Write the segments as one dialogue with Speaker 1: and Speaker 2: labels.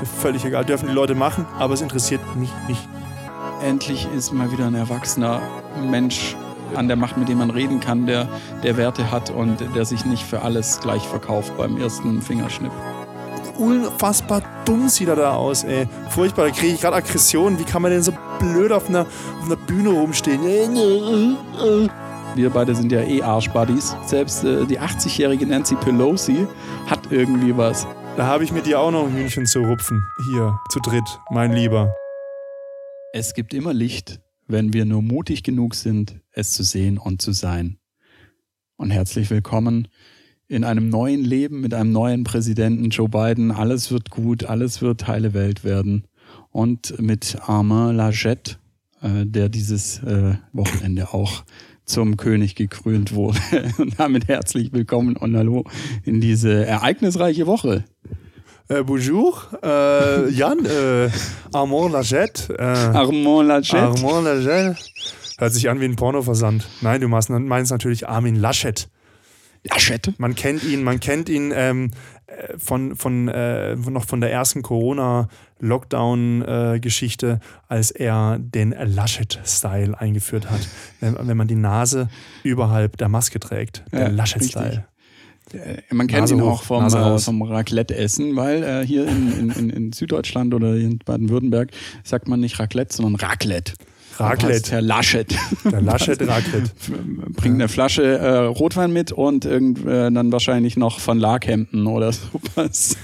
Speaker 1: Ist mir völlig egal. Dürfen die Leute machen, aber es interessiert mich nicht.
Speaker 2: Endlich ist mal wieder ein erwachsener Mensch an der Macht, mit dem man reden kann, der, der Werte hat und der sich nicht für alles gleich verkauft beim ersten Fingerschnipp.
Speaker 1: Unfassbar dumm sieht er da aus, ey. Furchtbar, da kriege ich gerade Aggression. Wie kann man denn so blöd auf einer, auf einer Bühne rumstehen?
Speaker 2: Wir beide sind ja eh Arschbuddies. Selbst äh, die 80-jährige Nancy Pelosi hat irgendwie was.
Speaker 1: Da habe ich mit dir auch noch ein Hühnchen zu rupfen. Hier, zu dritt, mein Lieber.
Speaker 2: Es gibt immer Licht, wenn wir nur mutig genug sind, es zu sehen und zu sein. Und herzlich willkommen in einem neuen Leben mit einem neuen Präsidenten Joe Biden. Alles wird gut, alles wird heile Welt werden. Und mit Armand Lagette, äh, der dieses äh, Wochenende auch zum König gekrönt wurde. Und damit herzlich willkommen und hallo in diese ereignisreiche Woche.
Speaker 1: Äh, bonjour, äh, Jan, äh, Armand Lagette. Äh,
Speaker 2: Armand Lagette.
Speaker 1: Armand Lagette. Hört sich an wie ein Pornoversand. Nein, du meinst, meinst natürlich Armin Laschet.
Speaker 2: Laschet.
Speaker 1: Man kennt ihn, man kennt ihn ähm, äh, von, von, äh, noch von der ersten Corona-Lockdown-Geschichte, als er den Laschet-Style eingeführt hat. Wenn, wenn, man die Nase überhalb der Maske trägt. Der
Speaker 2: Ja,
Speaker 1: Laschet-Style.
Speaker 2: Äh, Man kennt
Speaker 1: Nase
Speaker 2: ihn
Speaker 1: hoch,
Speaker 2: auch vom, äh, vom Raclette-Essen, weil äh, hier in, in, in, Süddeutschland oder in Baden-Württemberg sagt man nicht Raclette, sondern Raclette.
Speaker 1: Raclette.
Speaker 2: Herr Laschet
Speaker 1: Der Laschet-Raclette.
Speaker 2: bringt eine Flasche äh, Rotwein mit und irgend, äh, dann wahrscheinlich noch von Larkhemden oder sowas.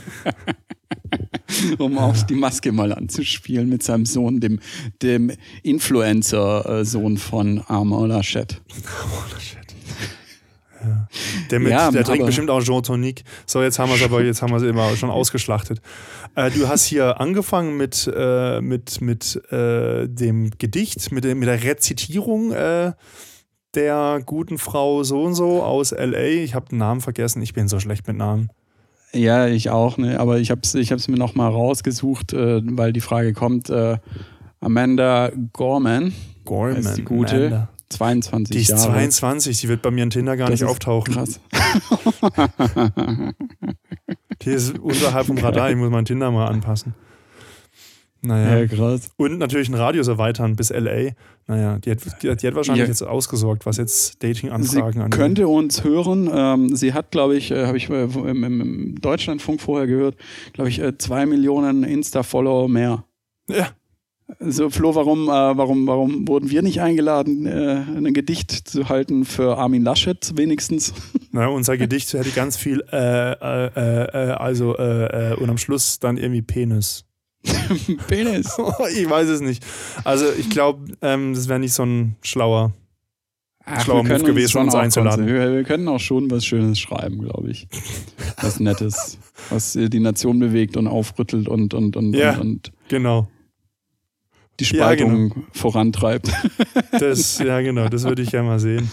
Speaker 2: um auch die Maske mal anzuspielen mit seinem Sohn, dem, dem Influencer-Sohn von Armand Laschet.
Speaker 1: Der, mit,
Speaker 2: Ja,
Speaker 1: der trinkt bestimmt auch Jean Tonic. So, jetzt haben wir es aber, jetzt haben wir es immer schon ausgeschlachtet. Äh, du hast hier angefangen mit, äh, mit, mit äh, dem Gedicht, mit, der- mit der Rezitierung äh, der guten Frau so und so aus L.A. Ich habe den Namen vergessen, ich bin so schlecht mit Namen.
Speaker 2: Ja, ich auch, ne? aber ich habe es ich hab's mir nochmal rausgesucht, äh, weil die Frage kommt, äh, Amanda Gorman,
Speaker 1: Gorman.
Speaker 2: ist die gute,
Speaker 1: Amanda.
Speaker 2: 22
Speaker 1: Die ist
Speaker 2: Jahre.
Speaker 1: 22, die wird bei mir in Tinder gar
Speaker 2: Das
Speaker 1: nicht
Speaker 2: ist
Speaker 1: auftauchen.
Speaker 2: Krass.
Speaker 1: Die ist unterhalb vom Radar, ich muss mein Tinder mal anpassen. Naja.
Speaker 2: Ja, krass.
Speaker 1: Und natürlich ein Radius erweitern bis LA. Naja, die hat, die, die hat wahrscheinlich
Speaker 2: Ja.
Speaker 1: jetzt ausgesorgt, was jetzt Dating-Anfragen angeht.
Speaker 2: könnte uns hören. Ähm, sie hat, glaube ich, äh, habe ich äh, im, im, im Deutschlandfunk vorher gehört, glaube ich, äh, zwei Millionen Insta-Follower mehr.
Speaker 1: Ja,
Speaker 2: So, Flo, warum, äh, warum, warum wurden wir nicht eingeladen, äh, ein Gedicht zu halten für Armin Laschet wenigstens?
Speaker 1: na, unser Gedicht hätte ganz viel, äh, äh, äh, also, äh, und am Schluss dann irgendwie Penis.
Speaker 2: Penis.
Speaker 1: ich weiß es nicht. Also, ich glaube, ähm, das wäre nicht so ein schlauer.
Speaker 2: Ach,
Speaker 1: Schlauer Move gewesen,
Speaker 2: schon
Speaker 1: uns
Speaker 2: auch
Speaker 1: einzuladen.
Speaker 2: Wir, wir können auch schon was Schönes schreiben, glaube ich. Was Nettes, was die Nation bewegt und aufrüttelt und, und, und,
Speaker 1: Ja.
Speaker 2: und, und
Speaker 1: Genau.
Speaker 2: Die
Speaker 1: Ja, genau.
Speaker 2: Spaltung vorantreibt.
Speaker 1: Das, ja, genau, das würde ich gerne mal sehen.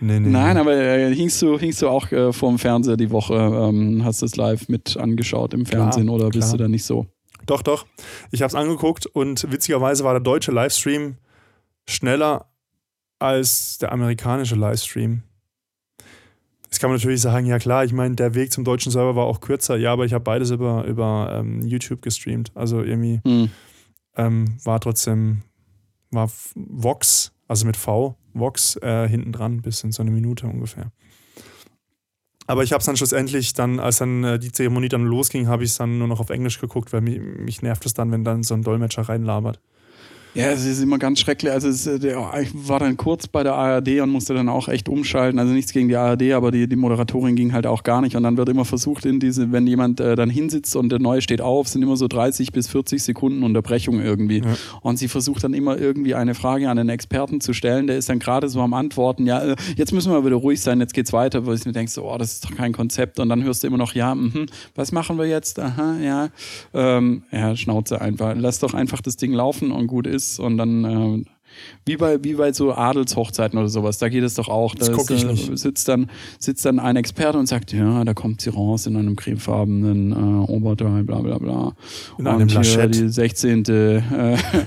Speaker 1: Nee, nee.
Speaker 2: Nein,
Speaker 1: nee.
Speaker 2: aber äh, hingst du, hingst du auch äh, vorm Fernseher die Woche, ähm, hast das live mit angeschaut im
Speaker 1: Klar,
Speaker 2: Fernsehen oder bist
Speaker 1: klar.
Speaker 2: du da nicht so?
Speaker 1: Doch, doch. Ich habe es angeguckt und witzigerweise war der deutsche Livestream schneller als der amerikanische Livestream. Jetzt kann man natürlich sagen, ja klar, ich meine, der Weg zum deutschen Server war auch kürzer, ja, aber ich habe beides über, über ähm, YouTube gestreamt. Also irgendwie
Speaker 2: Hm.
Speaker 1: Ähm, war trotzdem, war Vox, also mit V, Vox äh, hinten dran, bis in so eine Minute ungefähr. Aber ich habe es dann schlussendlich, dann, als dann äh, die Zeremonie dann losging, habe ich es dann nur noch auf Englisch geguckt, weil mich, mich nervt es dann, wenn dann so ein Dolmetscher reinlabert.
Speaker 2: Ja, es ist immer ganz schrecklich. Also es, äh, ich war dann kurz bei der ARD und musste dann auch echt umschalten. Also nichts gegen die ARD, aber die, die Moderatorin ging halt auch gar nicht. Und dann wird immer versucht, in diese, wenn jemand äh, dann hinsitzt und der Neue steht auf, sind immer so 30 bis 40 Sekunden Unterbrechung irgendwie.
Speaker 1: Ja.
Speaker 2: Und sie versucht dann immer irgendwie eine Frage an den Experten zu stellen. Der ist dann gerade so am Antworten, ja, äh, jetzt müssen wir wieder ruhig sein, jetzt geht's weiter, wo ich mir denke, so, oh, das ist doch kein Konzept. Und dann hörst du immer noch, ja, mhm, was machen wir jetzt? Aha, ja. Ähm, ja, Schnauze einfach. Lass doch einfach das Ding laufen und gut ist. Und dann, äh, wie bei, wie bei so Adelshochzeiten oder sowas, da geht es doch auch. Da
Speaker 1: Das guck
Speaker 2: ist,
Speaker 1: ich
Speaker 2: äh,
Speaker 1: nicht.
Speaker 2: Sitzt, dann, sitzt dann ein Experte und sagt, ja, da kommt sie raus in einem cremefarbenen äh, Oberteil, bla bla bla.
Speaker 1: In
Speaker 2: und
Speaker 1: einem
Speaker 2: hier
Speaker 1: Laschet.
Speaker 2: die 16. Äh,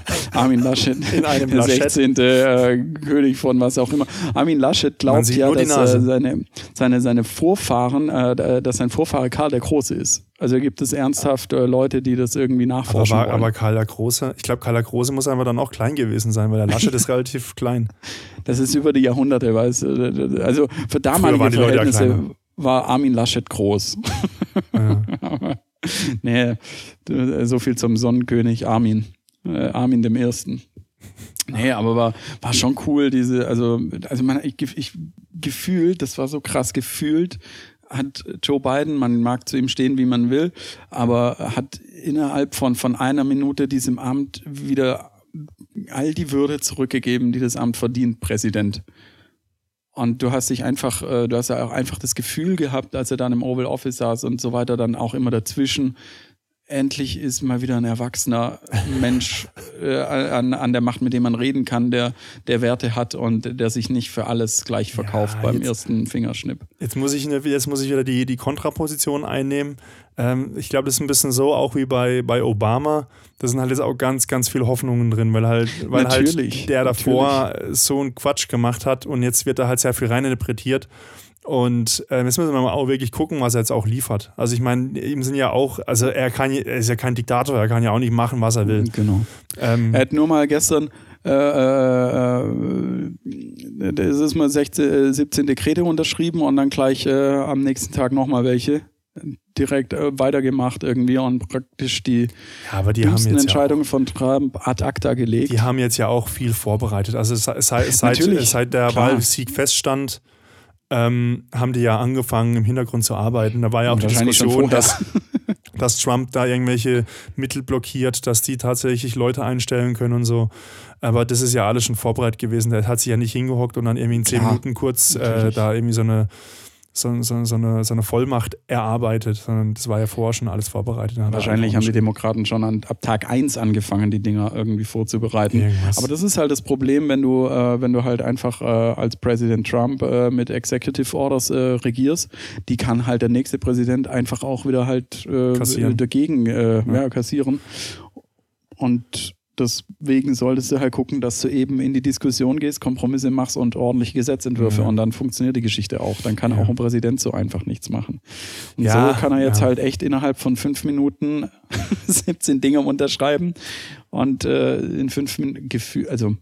Speaker 2: Armin Laschet,
Speaker 1: In einem
Speaker 2: der
Speaker 1: Laschet.
Speaker 2: 16. Äh, König von was auch immer. Armin Laschet glaubt ja, dass äh, seine, seine, seine Vorfahren, äh, dass sein Vorfahre Karl der Große ist. Also gibt es ernsthaft äh, Leute, die das irgendwie nachforschen
Speaker 1: aber, war,
Speaker 2: wollen.
Speaker 1: aber Karl der Große, ich glaube, Karl der Große muss einfach dann auch klein gewesen sein, weil der Laschet ist relativ klein.
Speaker 2: Das ist über die Jahrhunderte, weißt du. Also für damalige
Speaker 1: ja
Speaker 2: Verhältnisse
Speaker 1: kleiner.
Speaker 2: war Armin Laschet groß.
Speaker 1: Ja.
Speaker 2: nee, so viel zum Sonnenkönig Armin. Äh, Armin dem Ersten. Nee, aber war, war schon cool, diese, also, also man, ich, ich gefühlt, das war so krass gefühlt, hat Joe Biden, man mag zu ihm stehen, wie man will, aber hat innerhalb von, von einer Minute diesem Amt wieder all die Würde zurückgegeben, die das Amt verdient, Präsident. Und du hast dich einfach, äh, du hast ja auch einfach das Gefühl gehabt, als er dann im Oval Office saß und so weiter, dann auch immer dazwischen, endlich ist mal wieder ein erwachsener Mensch äh, an, an der Macht, mit dem man reden kann, der, der Werte hat und der sich nicht für alles gleich verkauft
Speaker 1: Ja,
Speaker 2: beim
Speaker 1: jetzt-
Speaker 2: ersten Fingerschnipp.
Speaker 1: Jetzt muss ich, jetzt muss ich wieder die, die Kontraposition einnehmen. Ähm, ich glaube, das ist ein bisschen so, auch wie bei, bei Obama. Da sind halt jetzt auch ganz, ganz viele Hoffnungen drin, weil halt, weil
Speaker 2: Natürlich,
Speaker 1: halt der davor so einen Quatsch gemacht hat und jetzt wird da halt sehr viel reininterpretiert. Und ähm, jetzt müssen wir mal auch wirklich gucken, was er jetzt auch liefert. Also ich meine, ihm sind ja auch, also er kann, er ist ja kein Diktator, er kann ja auch nicht machen, was er will.
Speaker 2: Genau.
Speaker 1: Ähm,
Speaker 2: Er hat nur mal gestern äh, äh, äh, das ist mal 16, äh, 17 Dekrete unterschrieben und dann gleich äh, am nächsten Tag nochmal welche direkt äh, weitergemacht irgendwie und praktisch die
Speaker 1: ja, aber die haben jetzt ja auch,
Speaker 2: Entscheidungen von Trump ad acta gelegt.
Speaker 1: die haben jetzt ja auch viel vorbereitet. Also seit, seit, seit, der. Wahlsieg feststand, ähm, haben die ja angefangen, im Hintergrund zu arbeiten. Da war ja auch die Diskussion, dass, dass Trump da irgendwelche Mittel blockiert, dass die tatsächlich Leute einstellen können und so. Aber das ist ja alles schon vorbereitet gewesen. Der hat sich ja nicht hingehockt und dann irgendwie in zehn
Speaker 2: Klar,
Speaker 1: Minuten kurz äh, da irgendwie so eine, so, so, so, eine, so eine Vollmacht erarbeitet, sondern das war ja vorher schon alles vorbereitet. Er
Speaker 2: Wahrscheinlich haben die. Demokraten schon an, ab Tag 1 angefangen, die Dinger irgendwie vorzubereiten.
Speaker 1: Irgendwas.
Speaker 2: Aber das ist halt das Problem, wenn du, äh, wenn du halt einfach äh, als Präsident Trump äh, mit Executive Orders äh, regierst, die kann halt der nächste Präsident einfach auch wieder halt äh,
Speaker 1: Kassieren.
Speaker 2: dagegen äh,
Speaker 1: Ja.
Speaker 2: ja. kassieren. Und deswegen solltest du halt gucken, dass du eben in die Diskussion gehst, Kompromisse machst und ordentliche Gesetzentwürfe
Speaker 1: Ja.
Speaker 2: und dann funktioniert die Geschichte auch. Dann kann
Speaker 1: Ja.
Speaker 2: auch ein Präsident so einfach nichts machen. Und
Speaker 1: Ja,
Speaker 2: so kann er jetzt halt echt innerhalb von fünf Minuten 17 Dinge unterschreiben und äh, in fünf Minuten also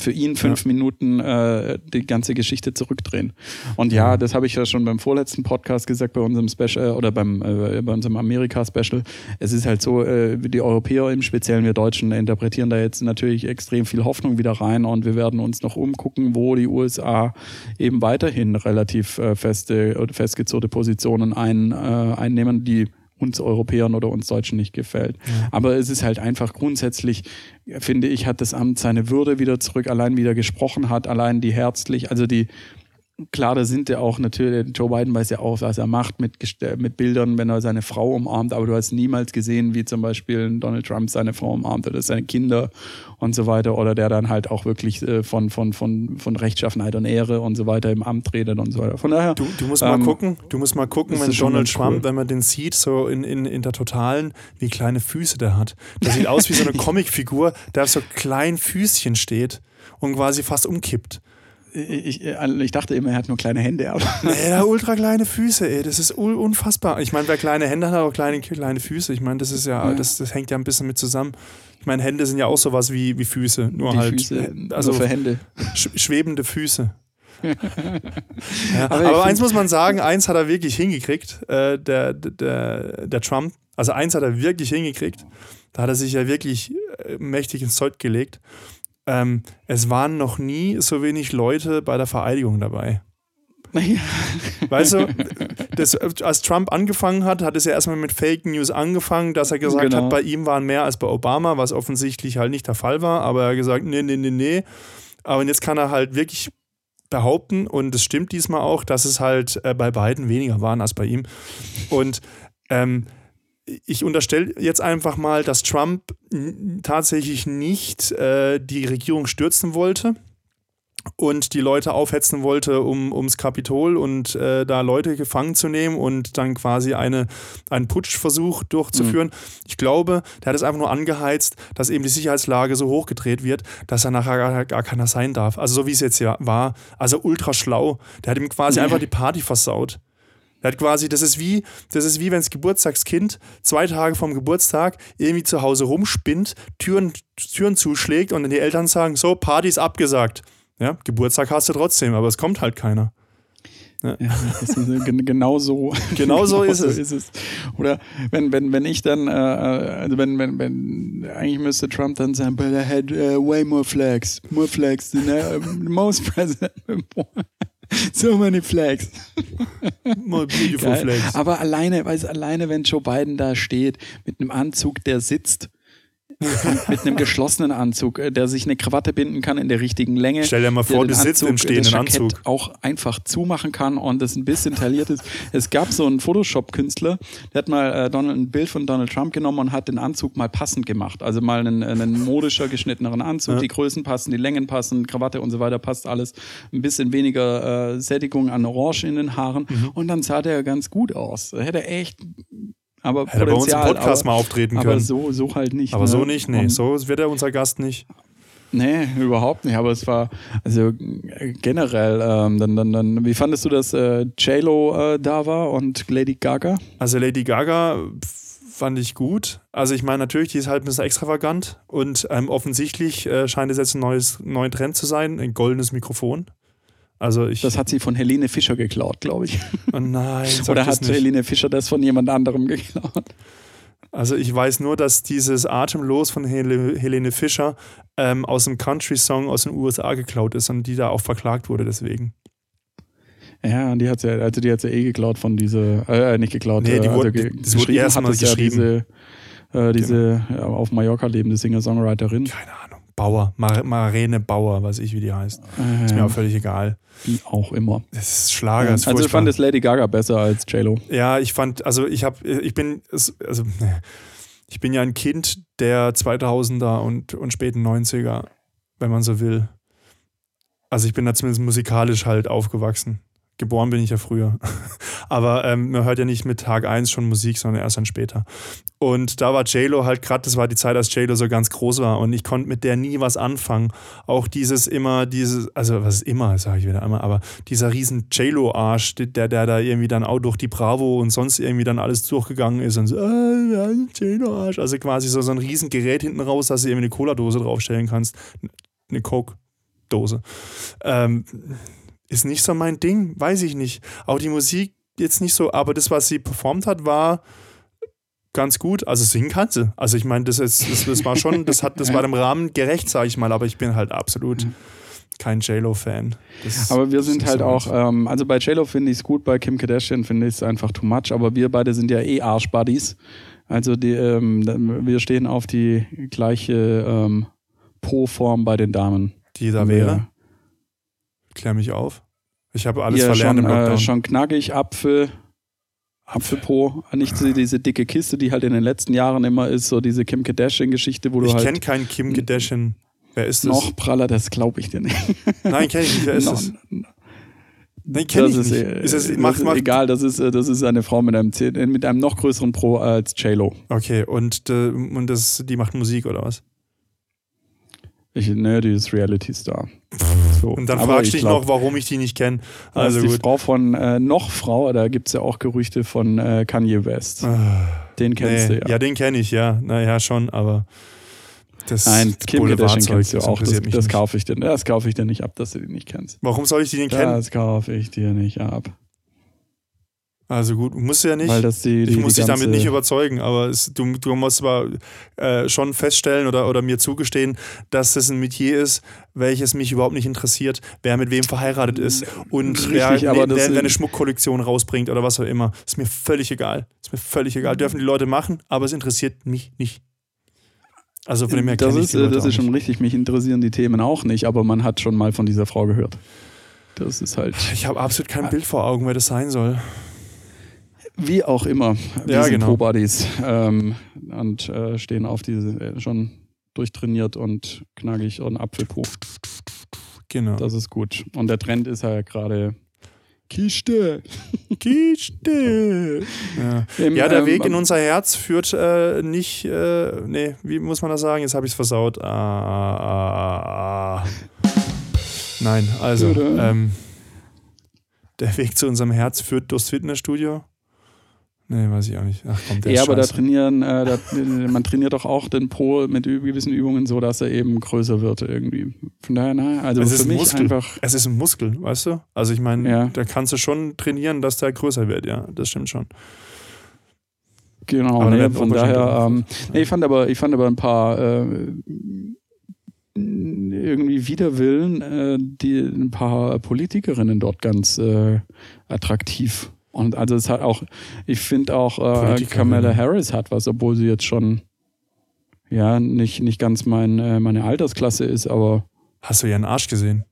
Speaker 2: für ihn fünf Minuten äh, die ganze Geschichte zurückdrehen. Und ja, das habe ich ja schon beim vorletzten Podcast gesagt, bei unserem Special oder beim äh, bei unserem Amerika-Special. Es ist halt so, äh, die Europäer, im Speziellen wir Deutschen, interpretieren da jetzt natürlich extrem viel Hoffnung wieder rein und wir werden uns noch umgucken, wo die USA eben weiterhin relativ äh, feste festgezurrte Positionen ein, äh, einnehmen, die uns Europäern oder uns Deutschen nicht gefällt. Aber es ist halt einfach grundsätzlich, finde ich, hat das Amt seine Würde wieder zurück, allein wieder gesprochen hat, allein die herzlich, also die, klar, da sind ja auch natürlich, Joe Biden weiß ja auch, was er macht mit, mit Bildern, wenn er seine Frau umarmt, aber du hast niemals gesehen, wie zum Beispiel Donald Trump seine Frau umarmt oder seine Kinder und so weiter, oder der dann halt auch wirklich äh, von, von, von, von Rechtschaffenheit und Ehre und so weiter im Amt redet und so weiter. Von daher,
Speaker 1: Du, du musst mal
Speaker 2: Ähm,
Speaker 1: gucken, du musst mal gucken, wenn Donald Trump,
Speaker 2: cool.
Speaker 1: wenn man den sieht, so in, in, in der Totalen, wie kleine Füße der hat. Der sieht aus wie so eine Comicfigur, der auf so kleinen Füßchen steht und quasi fast umkippt.
Speaker 2: Ich, ich, dachte immer, er hat nur kleine Hände, aber
Speaker 1: Nee, hat ultra kleine Füße, ey. Das ist un unfassbar. Ich meine, wer kleine Hände hat, hat auch kleine, kleine Füße. Ich meine, das ist ja,
Speaker 2: Ja.
Speaker 1: Das, das hängt ja ein bisschen mit zusammen. Ich meine, Hände sind ja auch sowas wie, wie Füße, nur
Speaker 2: die
Speaker 1: halt.
Speaker 2: Füße,
Speaker 1: also
Speaker 2: nur für Hände.
Speaker 1: sch schwebende Füße. ja,
Speaker 2: Aber
Speaker 1: aber eins muss man sagen, eins hat er wirklich hingekriegt, äh, der, der, der Trump. Also eins hat er wirklich hingekriegt. Da hat er sich ja wirklich äh, mächtig ins Zeug gelegt. Ähm, es waren noch nie so wenig Leute bei der Vereidigung dabei. Weißt du, das, als Trump angefangen hat, hat es ja erstmal mit Fake News angefangen, dass er gesagt
Speaker 2: Genau.
Speaker 1: hat, bei ihm waren mehr als bei Obama, was offensichtlich halt nicht der Fall war, aber er hat gesagt, nee, nee, nee, nee. Aber jetzt kann er halt wirklich behaupten, und es stimmt diesmal auch, dass es halt äh, bei beiden weniger waren als bei ihm. Und ähm, ich unterstelle jetzt einfach mal, dass Trump tatsächlich nicht äh, die Regierung stürzen wollte und die Leute aufhetzen wollte um, ums Kapitol und äh, da Leute gefangen zu nehmen und dann quasi eine, einen Putschversuch durchzuführen. Ich glaube, der hat es einfach nur angeheizt, dass eben die Sicherheitslage so hochgedreht wird, dass er nachher gar, gar keiner sein darf. Also so wie es jetzt ja war. Also ultra schlau. Der hat ihm quasi
Speaker 2: Ja.
Speaker 1: einfach die Party versaut. Er hat quasi, das ist wie, das ist wie wenn das Geburtstagskind zwei Tage vom Geburtstag irgendwie zu Hause rumspinnt, Türen, Türen zuschlägt und dann die Eltern sagen, so, Party ist abgesagt. Ja, Geburtstag hast du trotzdem, aber es kommt halt keiner.
Speaker 2: Ja. ja ist, genau so.
Speaker 1: Genau so ist, es.
Speaker 2: ist es. Oder wenn, wenn, wenn ich dann, äh, also wenn, wenn, wenn, eigentlich müsste Trump dann sagen, but I had uh, way more flags, more flags than uh, most president So many flags.
Speaker 1: More beautiful Geil. flags.
Speaker 2: Aber alleine, weißt alleine, wenn Joe Biden da steht, mit einem Anzug, der sitzt, mit einem geschlossenen Anzug, äh, der sich eine Krawatte binden kann in der richtigen Länge.
Speaker 1: Stell dir mal vor, du sitzt im stehenden Anzug.
Speaker 2: auch einfach zumachen kann und das ein bisschen tailliert ist. Es gab so einen Photoshop-Künstler, der hat mal äh, Donald, ein Bild von Donald Trump genommen und hat den Anzug mal passend gemacht. Also mal einen, einen modischer, geschnitteneren Anzug, ja. die Größen passen, die Längen passen, Krawatte und so weiter passt alles. Ein bisschen weniger äh, Sättigung an Orange in den Haaren mhm. und dann sah der ganz gut aus. Hätte echt aber
Speaker 1: Hätte bei uns im Podcast aber, mal auftreten können.
Speaker 2: Aber so, so halt nicht.
Speaker 1: Aber ne? so nicht, nee. Und so wird er unser Gast nicht.
Speaker 2: Nee, überhaupt nicht. Aber es war, also generell, ähm, dann, dann, dann, wie fandest du, dass äh, J-Lo äh, da war und Lady Gaga?
Speaker 1: Also Lady Gaga fand ich gut. Also ich meine, natürlich, die ist halt ein bisschen extravagant und ähm, offensichtlich äh, scheint es jetzt ein neues, neuer Trend zu sein, ein goldenes Mikrofon. Also ich,
Speaker 2: das hat sie von Helene Fischer geklaut, glaube ich.
Speaker 1: Oh nein.
Speaker 2: Oder hat Helene Fischer das von jemand anderem geklaut?
Speaker 1: Also ich weiß nur, dass dieses Atemlos von Hel Helene Fischer ähm, aus einem Country-Song aus den USA geklaut ist und die da auch verklagt wurde deswegen.
Speaker 2: Ja, und die hat ja, also die hat ja eh geklaut von diese, äh, nicht geklaut,
Speaker 1: nee, die
Speaker 2: äh,
Speaker 1: wurde, also, das wurde erst mal geschrieben.
Speaker 2: Ja diese, äh, diese genau. auf Mallorca lebende Singer-Songwriterin.
Speaker 1: Keine Ahnung. Bauer, Mar Marene Bauer, weiß ich, wie die heißt. Äh, ist mir auch völlig egal.
Speaker 2: Wie auch immer.
Speaker 1: Das ist Schlager. Ist
Speaker 2: also ich fand es Lady Gaga besser als JLo.
Speaker 1: Ja, ich fand, also ich habe, ich bin, also ich bin ja ein Kind der 2000er und, und späten 90er, wenn man so will. Also ich bin da zumindest musikalisch halt aufgewachsen. Geboren bin ich ja früher. Aber ähm, man hört ja nicht mit Tag 1 schon Musik, sondern erst dann später. Und da war JLo halt gerade, das war die Zeit, als JLo so ganz groß war und ich konnte mit der nie was anfangen. Auch dieses immer, dieses, also was ist immer, sage ich wieder einmal, aber dieser riesen JLo-Arsch, der, der da irgendwie dann auch durch die Bravo und sonst irgendwie dann alles durchgegangen ist und so, ah, JLo-Arsch. Also quasi so, so ein riesen Gerät hinten raus, dass du irgendwie eine Cola-Dose draufstellen kannst. Eine Coke-Dose. Ähm, ist nicht so mein Ding, weiß ich nicht. Auch die Musik jetzt nicht so, aber das, was sie performt hat, war ganz gut. Also singen kann sie. Also ich meine, das, ist, das, das war schon, das hat, das war dem Rahmen gerecht, sage ich mal, aber ich bin halt absolut mhm. kein JLo-Fan.
Speaker 2: Aber wir sind halt so auch, ähm, also bei JLo finde ich es gut, bei Kim Kardashian finde ich es einfach too much, aber wir beide sind ja eh Arsch-Buddies. Also die, ähm, wir stehen auf die gleiche ähm, Po-Form bei den Damen.
Speaker 1: Die da wäre? Klär mich auf. Ich habe alles ja, verlernt
Speaker 2: schon,
Speaker 1: im Lockdown.
Speaker 2: Äh, schon knackig, Apfel, Apfelpo, nicht so diese dicke Kiste, die halt in den letzten Jahren immer ist, so diese Kim Kardashian-Geschichte, wo du
Speaker 1: ich
Speaker 2: halt.
Speaker 1: Ich kenne keinen Kim Kardashian. Wer ist das?
Speaker 2: Noch praller, das glaube ich dir nicht.
Speaker 1: Nein, kenne ich nicht. Wer ist das? Nein, kenne ich
Speaker 2: ist,
Speaker 1: nicht.
Speaker 2: Äh, ist das, macht, macht, egal, das ist, äh, das ist eine Frau mit einem, mit einem noch größeren Pro als J-Lo.
Speaker 1: Okay, und, äh, und das, die macht Musik oder was?
Speaker 2: Ich, ne, die ist Reality-Star.
Speaker 1: So. Und dann fragst du dich noch, warum ich die nicht kenne.
Speaker 2: Also die. Frau von äh, noch Frau, da gibt es ja auch Gerüchte von äh, Kanye West. Ah, den kennst nee.
Speaker 1: du ja. Ja, den kenne ich, ja. Naja, schon, aber.
Speaker 2: Das Nein, Kim Kardashian kennst du auch. Das, das kaufe ich dir. Das kaufe ich dir nicht ab, dass du die nicht kennst.
Speaker 1: Warum soll ich die nicht kennen?
Speaker 2: Das kaufe ich dir nicht ab.
Speaker 1: Also gut, musst du ja nicht.
Speaker 2: Weil das die, die,
Speaker 1: ich muss dich damit nicht überzeugen, aber es, du, du musst aber äh, schon feststellen oder, oder mir zugestehen, dass das ein Metier ist, welches mich überhaupt nicht interessiert, wer mit wem verheiratet ist und Richtig, wer, wer, wer, wer eine Schmuckkollektion rausbringt oder was auch immer. Ist mir völlig egal. Ist mir völlig egal. Dürfen die Leute machen, aber es interessiert mich nicht. Also von dem her
Speaker 2: das ist, Das ist schon richtig, mich interessieren die Themen auch nicht, aber man hat schon mal von dieser Frau gehört. Das ist halt.
Speaker 1: Ich habe absolut kein Bild vor Augen, wer das sein soll.
Speaker 2: Wie auch immer. Wir
Speaker 1: ja,
Speaker 2: sind
Speaker 1: genau.
Speaker 2: Pro-Buddies ähm, und äh, stehen auf diese äh, schon durchtrainiert und knackig und Apfelpo.
Speaker 1: Genau.
Speaker 2: Das ist gut. Und der Trend ist ja gerade Kiste.
Speaker 1: Kiste. Ja. Im, ja, der ähm, Weg in unser Herz führt äh, nicht, äh, nee, wie muss man das sagen? Jetzt habe ich es versaut. Ah, ah, ah. Nein, also, ähm, der Weg zu unserem Herz führt durchs Fitnessstudio. Nee, weiß ich auch nicht. Ach komm, der
Speaker 2: Ja,
Speaker 1: ist
Speaker 2: aber da trainieren, äh, da, man trainiert doch auch den Po mit gewissen Übungen so, dass er eben größer wird irgendwie. Von daher, na, also
Speaker 1: Es
Speaker 2: für
Speaker 1: ist
Speaker 2: mich
Speaker 1: Muskel.
Speaker 2: einfach.
Speaker 1: Es ist ein Muskel, weißt du? Also ich meine,
Speaker 2: Ja.
Speaker 1: da kannst du schon trainieren, dass der größer wird, ja. Das stimmt schon.
Speaker 2: Genau, nee, von daher, ähm, nee, ich fand aber, ich fand aber ein paar äh, irgendwie Widerwillen, äh, die ein paar Politikerinnen dort ganz äh, attraktiv. Und also es hat auch, ich finde auch, äh. Kamala Harris hat was, obwohl sie jetzt schon ja nicht, nicht ganz mein, äh, meine Altersklasse ist, aber
Speaker 1: Hast du ihren Arsch gesehen?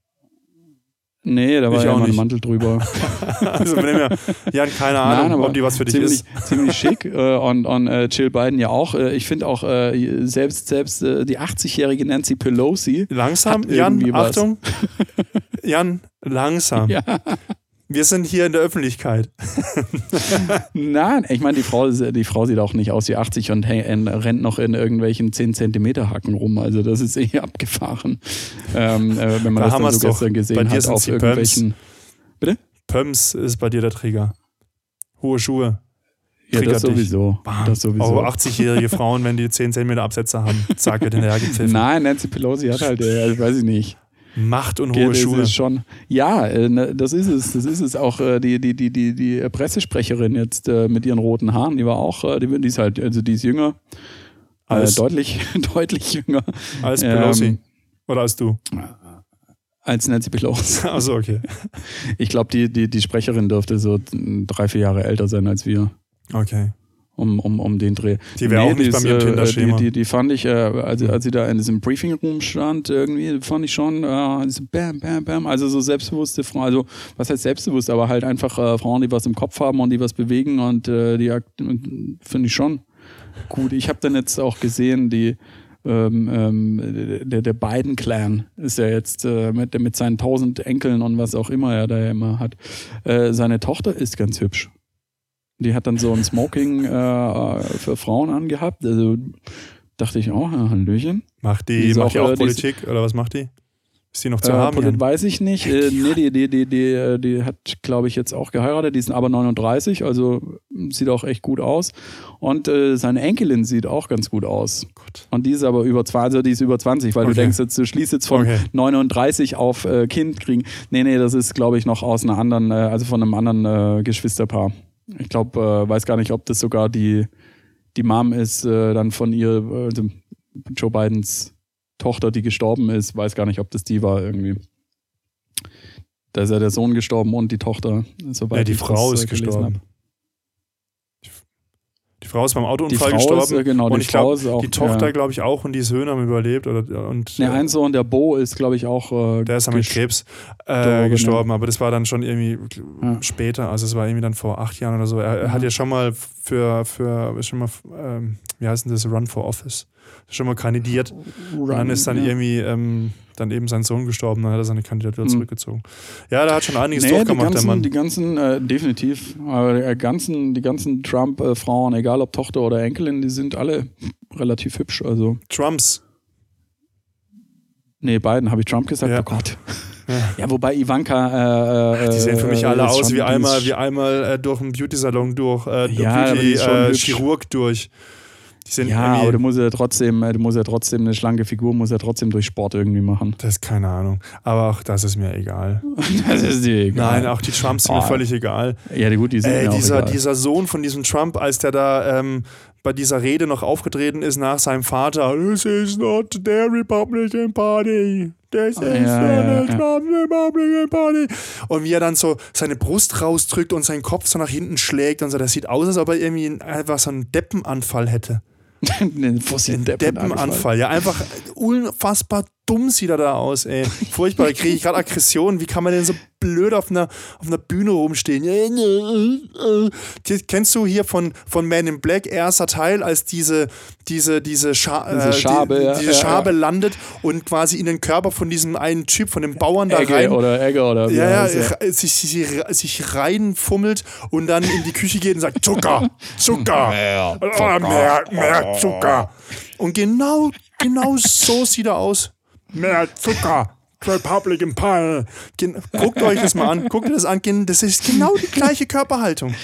Speaker 2: nee, da war
Speaker 1: Ich
Speaker 2: ja
Speaker 1: auch
Speaker 2: immer ein. Mantel drüber.
Speaker 1: also von dem her, Jan, keine Ahnung,
Speaker 2: Nein,
Speaker 1: ob die was für dich
Speaker 2: ziemlich,
Speaker 1: ist.
Speaker 2: ziemlich schick äh, und, und äh, Jill Biden ja auch. Äh, ich finde auch äh, selbst, selbst äh, die 80-jährige Nancy Pelosi.
Speaker 1: Langsam, Jan,
Speaker 2: was.
Speaker 1: Achtung. Jan, langsam.
Speaker 2: Ja.
Speaker 1: Wir sind hier in der Öffentlichkeit.
Speaker 2: Nein, ich meine, die Frau, die Frau sieht auch nicht aus wie 80 und rennt noch in irgendwelchen 10 Zentimeter Hacken rum. Also das ist eh abgefahren. Ähm, äh, wenn man
Speaker 1: Da
Speaker 2: das
Speaker 1: haben
Speaker 2: dann so gestern
Speaker 1: Bei
Speaker 2: gesehen
Speaker 1: dir
Speaker 2: hat auf irgendwelchen.
Speaker 1: Pöms ist bei dir der Trigger. Hohe Schuhe.
Speaker 2: Ja, das sowieso. Das sowieso.
Speaker 1: Auch 80-jährige Frauen, wenn die 10 cm Absätze haben, zack, wird hinterhergepfiffen.
Speaker 2: Nein, Nancy Pelosi hat halt, äh, weiß ich nicht.
Speaker 1: Macht und hohe Schuhe.
Speaker 2: schon. Ja, äh, ne, das ist es. Das ist es. Auch äh, die, die, die, die, die Pressesprecherin jetzt äh, mit ihren roten Haaren, die war auch, äh, die, die ist halt, also die ist jünger. Äh,
Speaker 1: Als-
Speaker 2: deutlich, deutlich jünger
Speaker 1: Als Pelosi.
Speaker 2: Ähm,
Speaker 1: Oder als du.
Speaker 2: als Nancy Pelosi.
Speaker 1: Also okay.
Speaker 2: Ich glaube, die, die, die Sprecherin dürfte so drei, vier Jahre älter sein als wir.
Speaker 1: Okay.
Speaker 2: Um, um, um den Dreh.
Speaker 1: Die wäre auch nicht bei mir im
Speaker 2: äh,
Speaker 1: Kinderschema.
Speaker 2: Die, die, die fand ich, äh, als, als sie da in diesem Briefing Room stand, irgendwie, fand ich schon, äh, so bam, bam, bam. Also so selbstbewusste Frauen, also was heißt selbstbewusst, aber halt einfach äh, Frauen, die was im Kopf haben und die was bewegen und äh, die finde ich schon gut. Ich habe dann jetzt auch gesehen, die ähm, ähm, der, der Biden-Clan ist ja jetzt äh, mit, mit seinen tausend Enkeln und was auch immer er da ja immer hat. Äh, seine Tochter ist ganz hübsch. Die hat dann so ein Smoking äh, für Frauen angehabt. Also dachte ich, oh, Hallöchen.
Speaker 1: Macht die,
Speaker 2: Die ist
Speaker 1: macht
Speaker 2: auch,
Speaker 1: die auch
Speaker 2: äh, die ist-
Speaker 1: Politik oder was macht die? Ist die noch zu
Speaker 2: Äh,
Speaker 1: haben?
Speaker 2: Polit weiß ich nicht. Äh, nee, die, die, die, die, äh, die hat, glaube ich, jetzt auch geheiratet. Die sind aber 39, also sieht auch echt gut aus. Und äh, seine Enkelin sieht auch ganz gut aus.
Speaker 1: Gott.
Speaker 2: Und die ist aber über 20, also die ist über 20, weil
Speaker 1: Okay.
Speaker 2: du denkst jetzt, du schließt jetzt von
Speaker 1: Okay.
Speaker 2: 39 auf äh, Kind kriegen. Nee, nee, das ist, glaube ich, noch aus einer anderen, äh, also von einem anderen äh, Geschwisterpaar. Ich glaube, äh, weiß gar nicht, ob das sogar die, die Mom ist, äh, dann von ihr, also Joe Bidens Tochter, die gestorben ist, weiß gar nicht, ob das die war irgendwie. Da ist ja der Sohn gestorben und die Tochter, soweit
Speaker 1: Ja, die Frau ist
Speaker 2: äh, gelesen
Speaker 1: gestorben.
Speaker 2: hab.
Speaker 1: Die Frau ist beim
Speaker 2: Die
Speaker 1: Autounfall
Speaker 2: Frau
Speaker 1: gestorben.
Speaker 2: ist, äh, genau,
Speaker 1: und
Speaker 2: die
Speaker 1: ich glaube, die Tochter,
Speaker 2: ja.
Speaker 1: glaube ich, auch und die Söhne haben überlebt. Oder, und
Speaker 2: Der
Speaker 1: äh,
Speaker 2: ein Sohn, der Bo, ist, glaube ich, auch. Äh,
Speaker 1: der ist mit Krebs äh,
Speaker 2: gestorben,
Speaker 1: aber das war dann schon irgendwie
Speaker 2: Ja.
Speaker 1: später, also es war irgendwie dann vor acht Jahren oder so. Er, er hat
Speaker 2: Ja.
Speaker 1: ja schon mal für, für schon mal, ähm, wie heißt denn das, Run for Office, schon mal kandidiert. Und dann ist dann
Speaker 2: ja.
Speaker 1: irgendwie ähm, dann eben sein Sohn gestorben, dann hat er seine Kandidatur
Speaker 2: Mhm.
Speaker 1: zurückgezogen. Ja, der hat schon einiges
Speaker 2: Nee,
Speaker 1: durchgemacht, der
Speaker 2: ganzen,
Speaker 1: Mann.
Speaker 2: die ganzen äh, definitiv, aber die ganzen, die ganzen Trump-Frauen, egal ob Tochter oder Enkelin, die sind alle relativ hübsch. Also,
Speaker 1: Trumps.
Speaker 2: nee, beiden habe ich Trump gesagt,
Speaker 1: Ja.
Speaker 2: oh Gott.
Speaker 1: Ja.
Speaker 2: Wobei Ivanka. Äh,
Speaker 1: Die sehen für mich
Speaker 2: äh,
Speaker 1: alle
Speaker 2: ist
Speaker 1: aus wie einmal, wie einmal äh, durch einen Beauty-Salon durch, äh,
Speaker 2: Ja, aber die
Speaker 1: Beauty,
Speaker 2: ist schon
Speaker 1: äh,
Speaker 2: hübsch.
Speaker 1: Chirurg durch.
Speaker 2: Ja, aber du musst ja trotzdem, äh, du musst ja trotzdem eine schlanke Figur, musst ja trotzdem durch Sport irgendwie machen.
Speaker 1: das ist keine Ahnung. Aber auch das ist mir egal.
Speaker 2: Das ist dir egal.
Speaker 1: Nein, auch die Trumps sind mir
Speaker 2: Oh.
Speaker 1: völlig egal.
Speaker 2: Ja, gut, die sind
Speaker 1: Ey,
Speaker 2: mir auch
Speaker 1: dieser,
Speaker 2: egal.
Speaker 1: dieser Sohn von diesem Trump, als der da ähm, bei dieser Rede noch aufgetreten ist nach seinem Vater, This is not the Republican Party. This is
Speaker 2: Ja,
Speaker 1: not
Speaker 2: ja,
Speaker 1: the
Speaker 2: ja.
Speaker 1: Republican Party. Und wie er dann so seine Brust rausdrückt und seinen Kopf so nach hinten schlägt und so, das sieht aus, als ob er irgendwie einfach so einen Deppenanfall hätte.
Speaker 2: Fossilen Deppenanfall.
Speaker 1: Deppenanfall. Ja, einfach unfassbar dumm sieht er da aus, ey. Furchtbar, da kriege ich gerade Aggression. Wie kann man denn so blöd auf einer, auf einer Bühne rumstehen? Kennst du hier von, von Man in Black, erster Teil, als diese, diese, diese, Scha
Speaker 2: Diese
Speaker 1: äh,
Speaker 2: Schabe,
Speaker 1: die,
Speaker 2: ja,
Speaker 1: diese
Speaker 2: ja,
Speaker 1: Schabe
Speaker 2: ja.
Speaker 1: landet und quasi in den Körper von diesem einen Typ, von dem Bauern da
Speaker 2: Egge
Speaker 1: rein
Speaker 2: oder Egge oder wie
Speaker 1: ja, ja, ra- sich, sich, sich reinfummelt und dann in die Küche geht und sagt, Zucker, Zucker,
Speaker 2: Mehr
Speaker 1: Oh, mehr, mehr Zucker. Und genau, genau so sieht er aus. Mehr Zucker. Republican Pie. Guckt euch das mal an. Guckt euch das an. Das ist genau die gleiche Körperhaltung.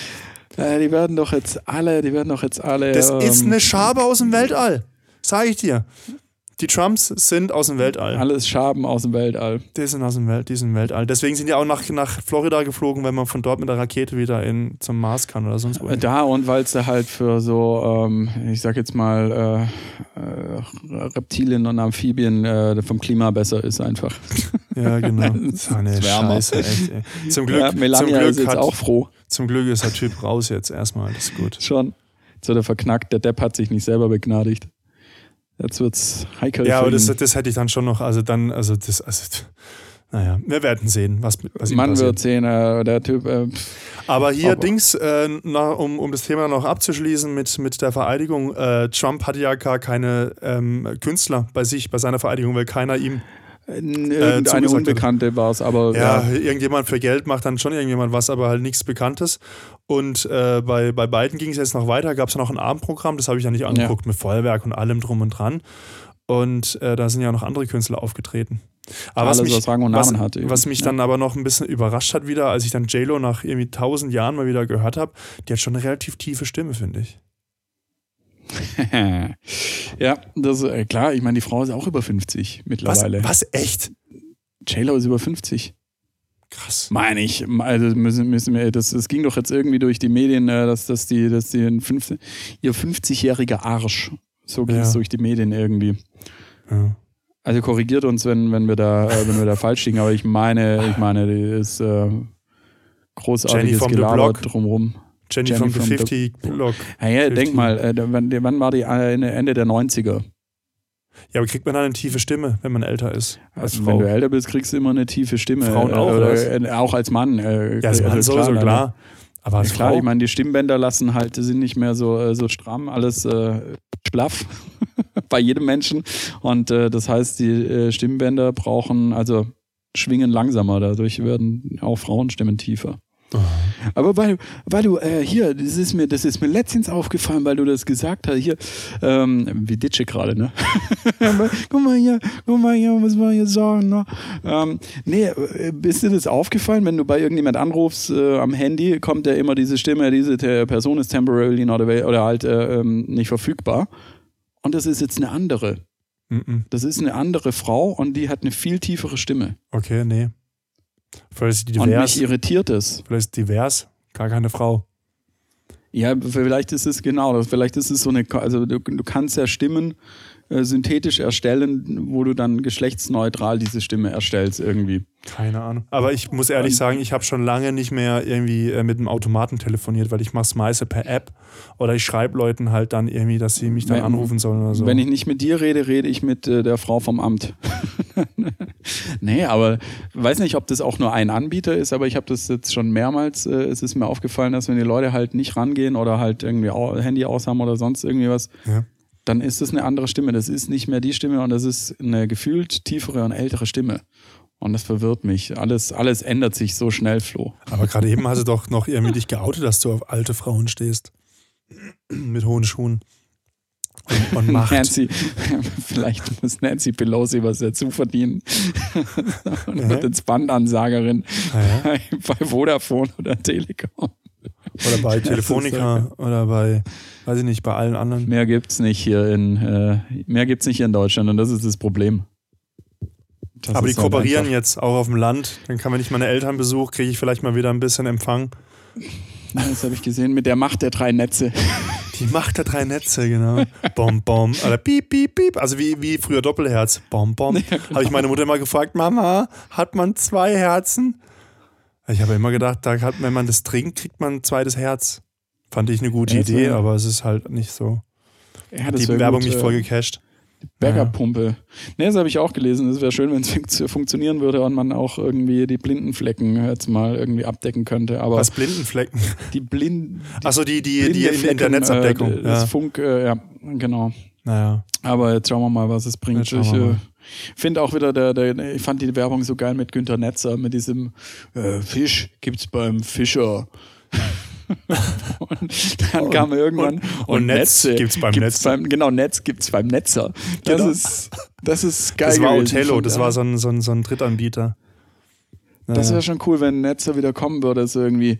Speaker 2: Äh, die werden doch jetzt alle, die werden doch jetzt alle.
Speaker 1: Das ähm, ist eine Schabe aus dem Weltall. Sag ich dir. Die Trumps sind aus dem Weltall.
Speaker 2: Alles Schaben aus dem Weltall.
Speaker 1: Die sind aus dem Welt, die sind im Weltall. Deswegen sind die auch nach, nach Florida geflogen, wenn man von dort mit der Rakete wieder in, zum Mars kann oder sonst wo.
Speaker 2: Da und weil es da halt für so, ähm, ich sag jetzt mal, äh, äh, Reptilien und Amphibien äh, vom Klima besser ist einfach.
Speaker 1: Ja, genau. Ist eine Scheiße, echt. Ey. Zum Glück,
Speaker 2: ja, Melania
Speaker 1: zum Glück
Speaker 2: ist jetzt
Speaker 1: hat,
Speaker 2: auch froh.
Speaker 1: Zum Glück ist der Typ raus jetzt erstmal. Das ist gut.
Speaker 2: Schon. Jetzt wird er verknackt. Der Depp hat sich nicht selber begnadigt. Jetzt wird's heikel.
Speaker 1: Ja, aber das, das hätte ich dann schon noch, also dann, also das, also, naja, wir werden sehen, was, was
Speaker 2: Man
Speaker 1: passiert.
Speaker 2: wird sehen, äh, der Typ. Äh,
Speaker 1: Aber hier
Speaker 2: Aber-
Speaker 1: Dings, äh, na, um, um das Thema noch abzuschließen mit, mit der Vereidigung, äh, Trump hatte ja gar keine ähm, Künstler bei sich, bei seiner Vereidigung, weil keiner ihm,
Speaker 2: irgendeine
Speaker 1: zugesagt hat.
Speaker 2: Unbekannte war es, aber
Speaker 1: ja,
Speaker 2: ja.
Speaker 1: irgendjemand für Geld macht dann schon irgendjemand was, aber halt nichts Bekanntes. Und äh, bei, bei beiden ging es jetzt noch weiter, gab es noch ein Abendprogramm, das habe ich ja nicht angeguckt, mit Feuerwerk und allem drum und dran. Und äh, da sind ja noch andere Künstler aufgetreten. Aber
Speaker 2: Alles,
Speaker 1: was mich,
Speaker 2: was
Speaker 1: was,
Speaker 2: Namen hat.
Speaker 1: was mich
Speaker 2: Ja.
Speaker 1: dann aber noch ein bisschen überrascht hat wieder, als ich dann JLo nach irgendwie tausend Jahren mal wieder gehört habe, die hat schon eine relativ tiefe Stimme, finde ich.
Speaker 2: ja, das äh, klar, ich meine, die Frau ist auch über 50
Speaker 1: Was,
Speaker 2: mittlerweile.
Speaker 1: was? Echt?
Speaker 2: J-Lo ist über 50.
Speaker 1: Krass.
Speaker 2: Meine ich. Also müssen, müssen wir, das, das ging doch jetzt irgendwie durch die Medien, äh, dass, dass die, dass die ein 50, ihr 50-jähriger Arsch, so ging es
Speaker 1: Ja.
Speaker 2: durch die Medien irgendwie.
Speaker 1: Ja.
Speaker 2: Also korrigiert uns, wenn, wenn wir da, äh, wenn wir da falsch liegen, aber ich meine, ich meine, die ist äh,
Speaker 1: Jenny
Speaker 2: großartiges Gelaber
Speaker 1: Block.
Speaker 2: drumrum.
Speaker 1: Jenny,
Speaker 2: Jenny
Speaker 1: from
Speaker 2: from the
Speaker 1: 50 Block.
Speaker 2: Ja, ja,
Speaker 1: 50.
Speaker 2: denk mal, äh, wann, wann war die äh, Ende der 90er?
Speaker 1: Ja, aber kriegt man dann eine tiefe Stimme, wenn man älter ist? Als
Speaker 2: Also,
Speaker 1: Frau?
Speaker 2: wenn du älter bist, kriegst du immer eine tiefe Stimme.
Speaker 1: Frauen auch,
Speaker 2: äh,
Speaker 1: oder
Speaker 2: oder,
Speaker 1: was?
Speaker 2: äh, auch als Mann. Äh,
Speaker 1: ja, das
Speaker 2: also
Speaker 1: war sowieso
Speaker 2: ne?
Speaker 1: klar. Aber als
Speaker 2: Ja, klar,
Speaker 1: Frau?
Speaker 2: ich meine, die Stimmbänder lassen halt, sind nicht mehr so, äh, so stramm, alles äh, schlaff bei jedem Menschen. Und äh, das heißt, die äh, Stimmbänder brauchen, also schwingen langsamer, dadurch werden auch Frauenstimmen tiefer. Aber weil, weil du, äh, hier, das ist mir, das ist mir letztens aufgefallen, weil du das gesagt hast, hier, ähm, wie Ditsche gerade, ne? guck mal hier, guck mal hier, was wir hier sagen, ne? Ähm, nee, äh, ist dir das aufgefallen, wenn du bei irgendjemand anrufst äh, am Handy, kommt ja immer diese Stimme, diese Person ist temporarily not available oder halt äh, ähm, nicht verfügbar. Und das ist jetzt eine andere.
Speaker 1: Mhm.
Speaker 2: Das ist eine andere Frau und die hat eine viel tiefere Stimme.
Speaker 1: Okay, nee. Vielleicht ist die
Speaker 2: Und
Speaker 1: divers.
Speaker 2: mich irritiert es.
Speaker 1: Vielleicht ist divers. Gar keine Frau.
Speaker 2: Ja, vielleicht ist es genau, das- vielleicht ist es so eine, also du, du kannst ja Stimmen äh, synthetisch erstellen, wo du dann geschlechtsneutral diese Stimme erstellst irgendwie.
Speaker 1: Keine Ahnung. Aber ich muss ehrlich sagen, ich habe schon lange nicht mehr irgendwie äh, mit einem Automaten telefoniert, weil ich mache es meiste per App oder ich schreibe Leuten halt dann irgendwie, dass sie mich dann
Speaker 2: Wenn-
Speaker 1: anrufen sollen oder so.
Speaker 2: Wenn ich nicht mit dir rede, rede ich mit äh, der Frau vom Amt. nee, aber weiß nicht, ob das auch nur ein Anbieter ist, aber ich habe das jetzt schon mehrmals, äh, es ist mir aufgefallen, dass wenn die Leute halt nicht rangehen oder halt irgendwie Handy aus haben oder sonst irgendwie was,
Speaker 1: Ja.
Speaker 2: dann ist das eine andere Stimme. Das ist nicht mehr die Stimme und das ist eine gefühlt tiefere und ältere Stimme. Und das verwirrt mich. Alles, alles ändert sich so schnell, Flo.
Speaker 1: Aber gerade eben hast du doch noch irgendwie dich geoutet, dass du auf alte Frauen stehst. Mit hohen Schuhen. Und, und Macht.
Speaker 2: Nancy, vielleicht muss Nancy Pelosi was dazu verdienen. und
Speaker 1: Ja.
Speaker 2: wird jetzt Bandansagerin
Speaker 1: Ja, ja.
Speaker 2: bei Vodafone oder Telekom.
Speaker 1: Oder bei Telefonica oder bei, weiß ich nicht, bei allen anderen.
Speaker 2: Mehr gibt's nicht hier in, äh, mehr gibt's nicht hier in Deutschland und das ist das Problem. Das
Speaker 1: Aber die
Speaker 2: halt
Speaker 1: kooperieren jetzt auch auf dem Land. Dann kann, wenn ich meine Eltern besuche, kriege ich vielleicht mal wieder ein bisschen Empfang.
Speaker 2: Ja, Das habe ich gesehen mit der Macht der drei Netze.
Speaker 1: Die Macht der drei Netze, genau. Bom, bom. Oder piep, piep, piep. Also wie, wie früher Doppelherz. Bom, bom.
Speaker 2: Ja, genau.
Speaker 1: Habe ich meine Mutter immer gefragt, Mama, hat man zwei Herzen? Ich habe immer gedacht, da hat, wenn man das trinkt, kriegt man ein zweites Herz. Fand ich eine gute
Speaker 2: Ja,
Speaker 1: Idee,
Speaker 2: wär-
Speaker 1: aber es ist halt nicht so.
Speaker 2: Ja,
Speaker 1: Hat die Werbung
Speaker 2: gut,
Speaker 1: mich
Speaker 2: äh,
Speaker 1: voll gecasht.
Speaker 2: Bäckerpumpe. Ne, das habe ich auch gelesen. Es wäre schön, wenn es fun funktionieren würde und man auch irgendwie die Blindenflecken jetzt mal irgendwie abdecken könnte. Aber
Speaker 1: Was Blindenflecken?
Speaker 2: die Blind
Speaker 1: Achso, die, die, die
Speaker 2: blinde
Speaker 1: in, in
Speaker 2: Flecken,
Speaker 1: der Netzabdeckung.
Speaker 2: Äh, das
Speaker 1: ja.
Speaker 2: Funk, äh, ja, genau.
Speaker 1: Naja.
Speaker 2: Aber jetzt schauen wir mal, was es bringt. Ich äh, finde auch wieder, der, der, ich fand die Werbung so geil mit Günter Netzer, mit diesem äh, Fisch gibt's beim Fischer. und dann kam irgendwann
Speaker 1: und Netz gibt's beim Netzer.
Speaker 2: Beim, genau, Netz gibt's beim Netzer. Das
Speaker 1: Genau.
Speaker 2: ist Das ist geil.
Speaker 1: Das war
Speaker 2: von
Speaker 1: das
Speaker 2: da.
Speaker 1: war so ein, so ein, so ein Drittanbieter.
Speaker 2: Das wäre schon cool, wenn Netze wieder kommen würde, so irgendwie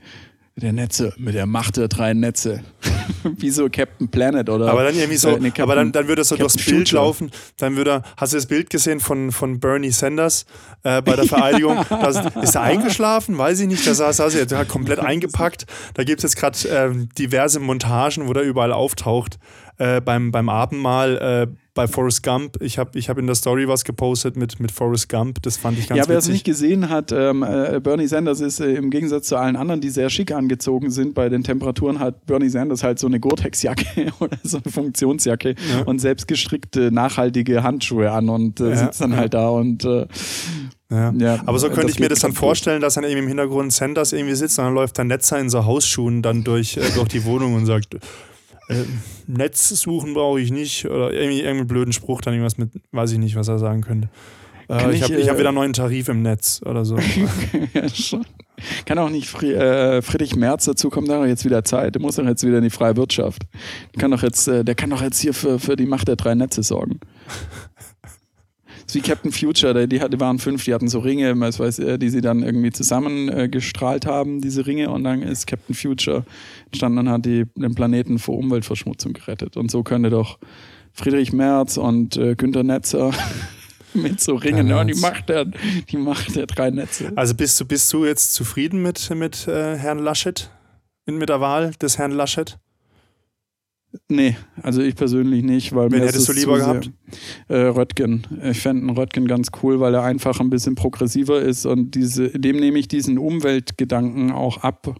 Speaker 2: der Netze mit der Macht der drei Netze. Wie so Captain Planet oder.
Speaker 1: Aber dann irgendwie so,
Speaker 2: äh, nee, Captain-
Speaker 1: aber dann, dann würde er so
Speaker 2: Captain
Speaker 1: durchs Bild
Speaker 2: Future.
Speaker 1: laufen. Dann würde er, hast du das Bild gesehen von, von Bernie Sanders äh, bei der Vereidigung? Da ist er eingeschlafen? Weiß ich nicht. Der saß, saß er hat komplett eingepackt. Da gibt es jetzt gerade ähm, diverse Montagen, wo der überall auftaucht. Äh, beim, beim Abendmahl äh, bei Forrest Gump. Ich habe ich hab in der Story was gepostet mit, mit Forrest Gump. Das fand ich ganz
Speaker 2: ja, wer es nicht gesehen hat, ähm, äh, Bernie Sanders ist äh, im Gegensatz zu allen anderen, die sehr schick angezogen sind, bei den Temperaturen hat Bernie Sanders halt so eine Gore-Tex-Jacke oder so eine Funktionsjacke
Speaker 1: Ja.
Speaker 2: und selbst gestrickte, nachhaltige Handschuhe an und äh,
Speaker 1: Ja,
Speaker 2: sitzt dann halt da und äh,
Speaker 1: Ja.
Speaker 2: Ja,
Speaker 1: Aber so könnte
Speaker 2: das
Speaker 1: ich mir das dann vorstellen, dass dann irgendwie im Hintergrund Sanders irgendwie sitzt und dann läuft der Netzer in so Hausschuhen dann durch, äh, durch die Wohnung und sagt, äh, Netz suchen brauche ich nicht. Oder irgendwie irgendeinen blöden Spruch, dann irgendwas mit, weiß ich nicht, was er sagen könnte. Äh, ich habe ich hab
Speaker 2: äh,
Speaker 1: wieder einen neuen Tarif im Netz oder so.
Speaker 2: ja, schon. Kann auch nicht Fri äh, Friedrich Merz dazu kommt da doch jetzt wieder Zeit. Der muss doch jetzt wieder in die freie Wirtschaft. Der kann doch jetzt, äh, der kann doch jetzt hier für, für die Macht der drei Netze sorgen. Ist wie Captain Future, die, die waren fünf, die hatten so Ringe, was weiß, äh, die sie dann irgendwie zusammen äh, haben, diese Ringe, und dann ist Captain Future entstanden und hat die, den Planeten vor Umweltverschmutzung gerettet. Und so könnte doch Friedrich Merz und äh, Günter Netzer mit so Ringen, ja, die. Macht der, die Macht der drei Netze.
Speaker 1: Also bist du, bist du jetzt zufrieden mit, mit äh, Herrn Laschet? Mit, mit der Wahl des Herrn Laschet?
Speaker 2: Nee, also ich persönlich nicht, weil
Speaker 1: Wen
Speaker 2: mir
Speaker 1: hättest du lieber gehabt?
Speaker 2: Äh, Röttgen. Ich fände einen Röttgen ganz cool, weil er einfach ein bisschen progressiver ist und diese, dem nehme ich diesen Umweltgedanken auch ab,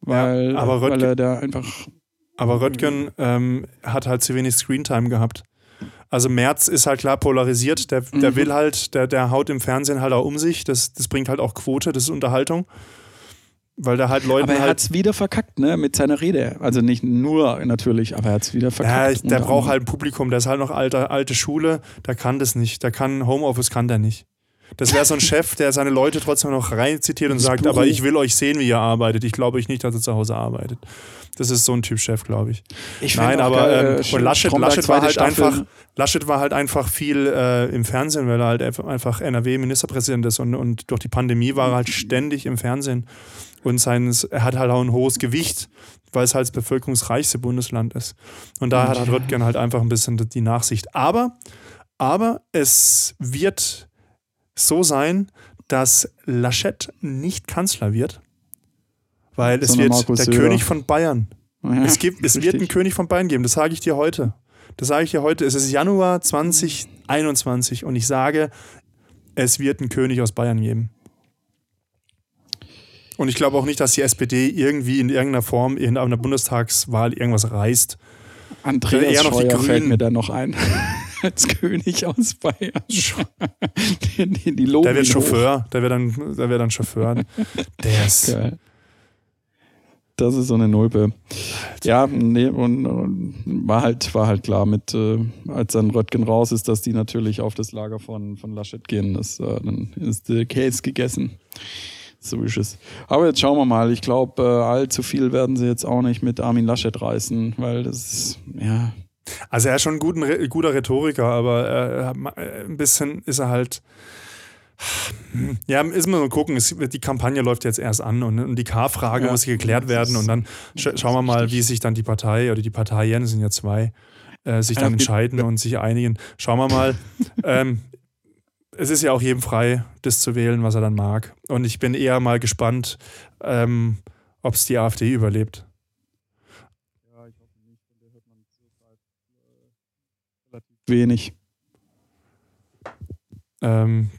Speaker 2: weil,
Speaker 1: Ja, aber
Speaker 2: weil
Speaker 1: Röttgen-
Speaker 2: er da einfach
Speaker 1: Aber Röttgen ähm, hat halt zu wenig Screentime gehabt. Also Merz ist halt klar polarisiert, der, der
Speaker 2: Mhm.
Speaker 1: will halt, der, der haut im Fernsehen halt auch um sich, das, das bringt halt auch Quote, das ist Unterhaltung. Weil der halt Leuten
Speaker 2: Aber er
Speaker 1: halt.
Speaker 2: hat's wieder verkackt, ne, mit seiner Rede. Also nicht nur natürlich, aber er hat's wieder
Speaker 1: Ja,
Speaker 2: verkackt.
Speaker 1: ich, der braucht halt ein Publikum, der ist halt noch alte, alte Schule, der kann das nicht. Der kann Homeoffice kann der nicht. Das wäre so ein Chef, der seine Leute trotzdem noch reinzitiert und
Speaker 2: Das
Speaker 1: sagt,
Speaker 2: Büro.
Speaker 1: aber ich will euch sehen, wie ihr arbeitet. Ich glaube euch nicht, dass ihr zu Hause arbeitet. Das ist so ein Typ Chef, glaube ich.
Speaker 2: Ich
Speaker 1: Nein, aber ähm,
Speaker 2: äh,
Speaker 1: und Laschet, Laschet war halt
Speaker 2: Staffel.
Speaker 1: einfach, Laschet war halt einfach viel äh, im Fernsehen, weil er halt einfach- einfach NRW-Ministerpräsident ist und, und durch die Pandemie war er halt ständig im Fernsehen. Und sein, er hat halt auch ein hohes Gewicht, weil es halt das bevölkerungsreichste Bundesland ist. Und da hat halt Röttgen halt einfach ein bisschen die Nachsicht. Aber, aber es wird so sein, dass Laschet nicht Kanzler wird, weil es
Speaker 2: Sondern
Speaker 1: wird
Speaker 2: Markus
Speaker 1: der
Speaker 2: Söder.
Speaker 1: König von Bayern.
Speaker 2: Ja,
Speaker 1: Es, gibt, es wird einen. König von Bayern geben, das sage ich dir heute. Das sage ich dir heute. Es ist Januar 2021 und ich sage, es wird einen König aus Bayern geben. Und ich glaube auch nicht, dass die SPD irgendwie in irgendeiner Form in einer Bundestagswahl irgendwas reißt.
Speaker 2: Andreas
Speaker 1: eher noch die
Speaker 2: Scheuer fällt
Speaker 1: Grünen.
Speaker 2: mir da noch ein. Als König aus Bayern. die, die, die
Speaker 1: Der wird. Chauffeur, der wird dann, der wird dann Chauffeur. Der ist.
Speaker 2: Geil. Das ist so eine Nulpe. Ja, nee, und, und war halt, war halt klar mit, äh, als dann Röttgen raus ist, dass die natürlich auf das Lager von, von Laschet gehen. Das, äh, dann ist der Case gegessen. So ist es. Aber jetzt schauen wir mal. Ich glaube, äh, allzu viel werden sie jetzt auch nicht mit Armin Laschet reißen, weil das ist, ja,
Speaker 1: Also er ist schon ein guten, Re- guter Rhetoriker, aber äh, äh, ein bisschen ist er halt. Ja, ist mal so gucken. Es, die Kampagne läuft jetzt erst an und, und die K-Frage
Speaker 2: Ja.
Speaker 1: muss geklärt werden und dann sch schauen wir mal, wie sich dann die Partei oder die Parteien, es sind ja zwei, äh, sich dann
Speaker 2: Ja,
Speaker 1: entscheiden und sich einigen. Schauen wir mal. ähm, es ist ja auch jedem frei, das zu wählen, was er dann mag. Und ich bin eher mal gespannt, ähm, ob es die AfD überlebt.
Speaker 2: wenig.
Speaker 1: Ähm,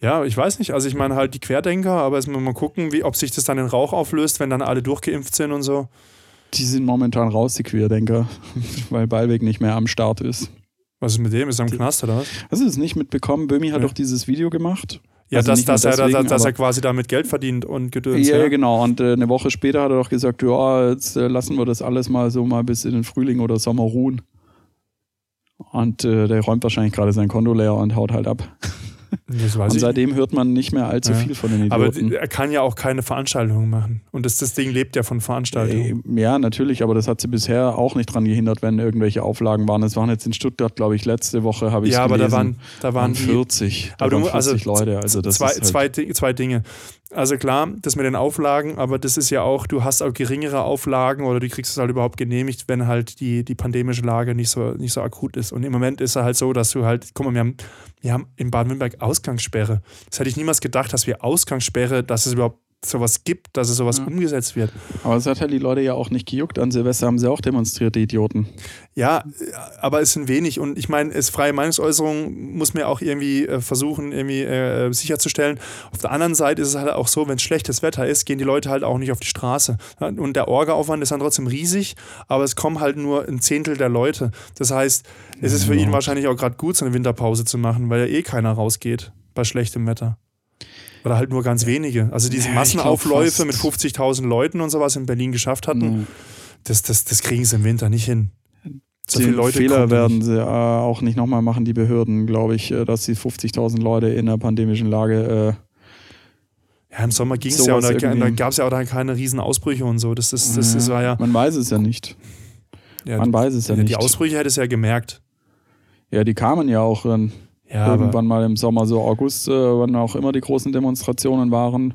Speaker 1: ja, ich weiß nicht. Also ich meine halt die Querdenker, aber es muss mal gucken, wie, ob sich das dann in Rauch auflöst, wenn dann alle durchgeimpft sind und so.
Speaker 2: Die sind momentan raus, die Querdenker, weil Ballweg nicht mehr am Start ist.
Speaker 1: Was ist mit dem? Ist er im Knast oder was?
Speaker 2: Hast du es nicht mitbekommen? Bömi hat
Speaker 1: Ja.
Speaker 2: doch dieses Video gemacht.
Speaker 1: Ja,
Speaker 2: Also
Speaker 1: dass, dass, er, dass,
Speaker 2: deswegen,
Speaker 1: dass er quasi damit Geld verdient und gedöns.
Speaker 2: Ja,
Speaker 1: ja.
Speaker 2: ja, genau. Und äh, eine Woche später hat er doch gesagt, ja, jetzt äh, lassen wir das alles mal so mal bis in den Frühling oder Sommer ruhen. Und äh, der räumt wahrscheinlich gerade sein Konto leer und haut halt ab. Und
Speaker 1: ich
Speaker 2: seitdem hört man nicht mehr allzu
Speaker 1: Ja.
Speaker 2: viel von den
Speaker 1: Aber
Speaker 2: Idioten.
Speaker 1: er kann ja auch keine Veranstaltungen machen. Und das, das Ding lebt ja von Veranstaltungen.
Speaker 2: Äh, Ja, natürlich, aber das hat sie bisher auch nicht dran gehindert, wenn irgendwelche Auflagen waren. Es waren jetzt in Stuttgart, glaube ich, letzte Woche habe ich
Speaker 1: ja, aber
Speaker 2: gelesen,
Speaker 1: da waren, da waren die,
Speaker 2: 40. Da
Speaker 1: Aber
Speaker 2: waren 40
Speaker 1: also
Speaker 2: Leute. Also das
Speaker 1: zwei,
Speaker 2: halt,
Speaker 1: zwei Dinge. Also klar, das mit den Auflagen, aber das ist ja auch, du hast auch geringere Auflagen oder du kriegst es halt überhaupt genehmigt, wenn halt die, die pandemische Lage nicht so, nicht so akut ist. Und im Moment ist es halt so, dass du halt, guck mal, wir haben, wir haben in Baden-Württemberg Ausgangssperre. Das hätte ich niemals gedacht, dass wir Ausgangssperre, dass es überhaupt sowas gibt, dass es sowas
Speaker 2: Ja.
Speaker 1: umgesetzt wird.
Speaker 2: aber es hat halt die Leute ja auch nicht gejuckt. An Silvester haben sie auch demonstriert, die Idioten.
Speaker 1: Ja, aber es sind wenig und ich meine, es freie Meinungsäußerung muss man ja auch irgendwie äh, versuchen, irgendwie äh, sicherzustellen. Auf der anderen Seite ist es halt auch so, wenn es schlechtes Wetter ist, gehen die Leute halt auch nicht auf die Straße. Und der Orga-Aufwand ist dann trotzdem riesig, aber es kommen halt nur ein Zehntel der Leute. Das heißt, es ist für ihn wahrscheinlich auch gerade gut, so eine Winterpause zu machen, weil ja eh keiner rausgeht bei schlechtem Wetter. Oder halt nur ganz wenige. Also diese
Speaker 2: Ja,
Speaker 1: Massenaufläufe mit
Speaker 2: fast-
Speaker 1: 50.000 Leuten und sowas in Berlin geschafft hatten, das, das, das kriegen sie im Winter nicht hin. So
Speaker 2: Die
Speaker 1: viele Leute
Speaker 2: Fehler werden sie äh, auch nicht nochmal machen, die Behörden, glaube ich, äh, dass sie 50.000 Leute in einer pandemischen Lage. Äh,
Speaker 1: Ja, im Sommer ging es ja und da, da gab es ja auch dann keine riesen Ausbrüche und so. Das, ist, das, das war ja.
Speaker 2: Man weiß es ja nicht.
Speaker 1: ja
Speaker 2: Man weiß es ja,
Speaker 1: die
Speaker 2: nicht.
Speaker 1: Ausbrüche hätte es ja gemerkt.
Speaker 2: Ja, die kamen ja auch dann
Speaker 1: Ja,
Speaker 2: irgendwann mal im Sommer, so August, äh, wann auch immer die großen Demonstrationen waren.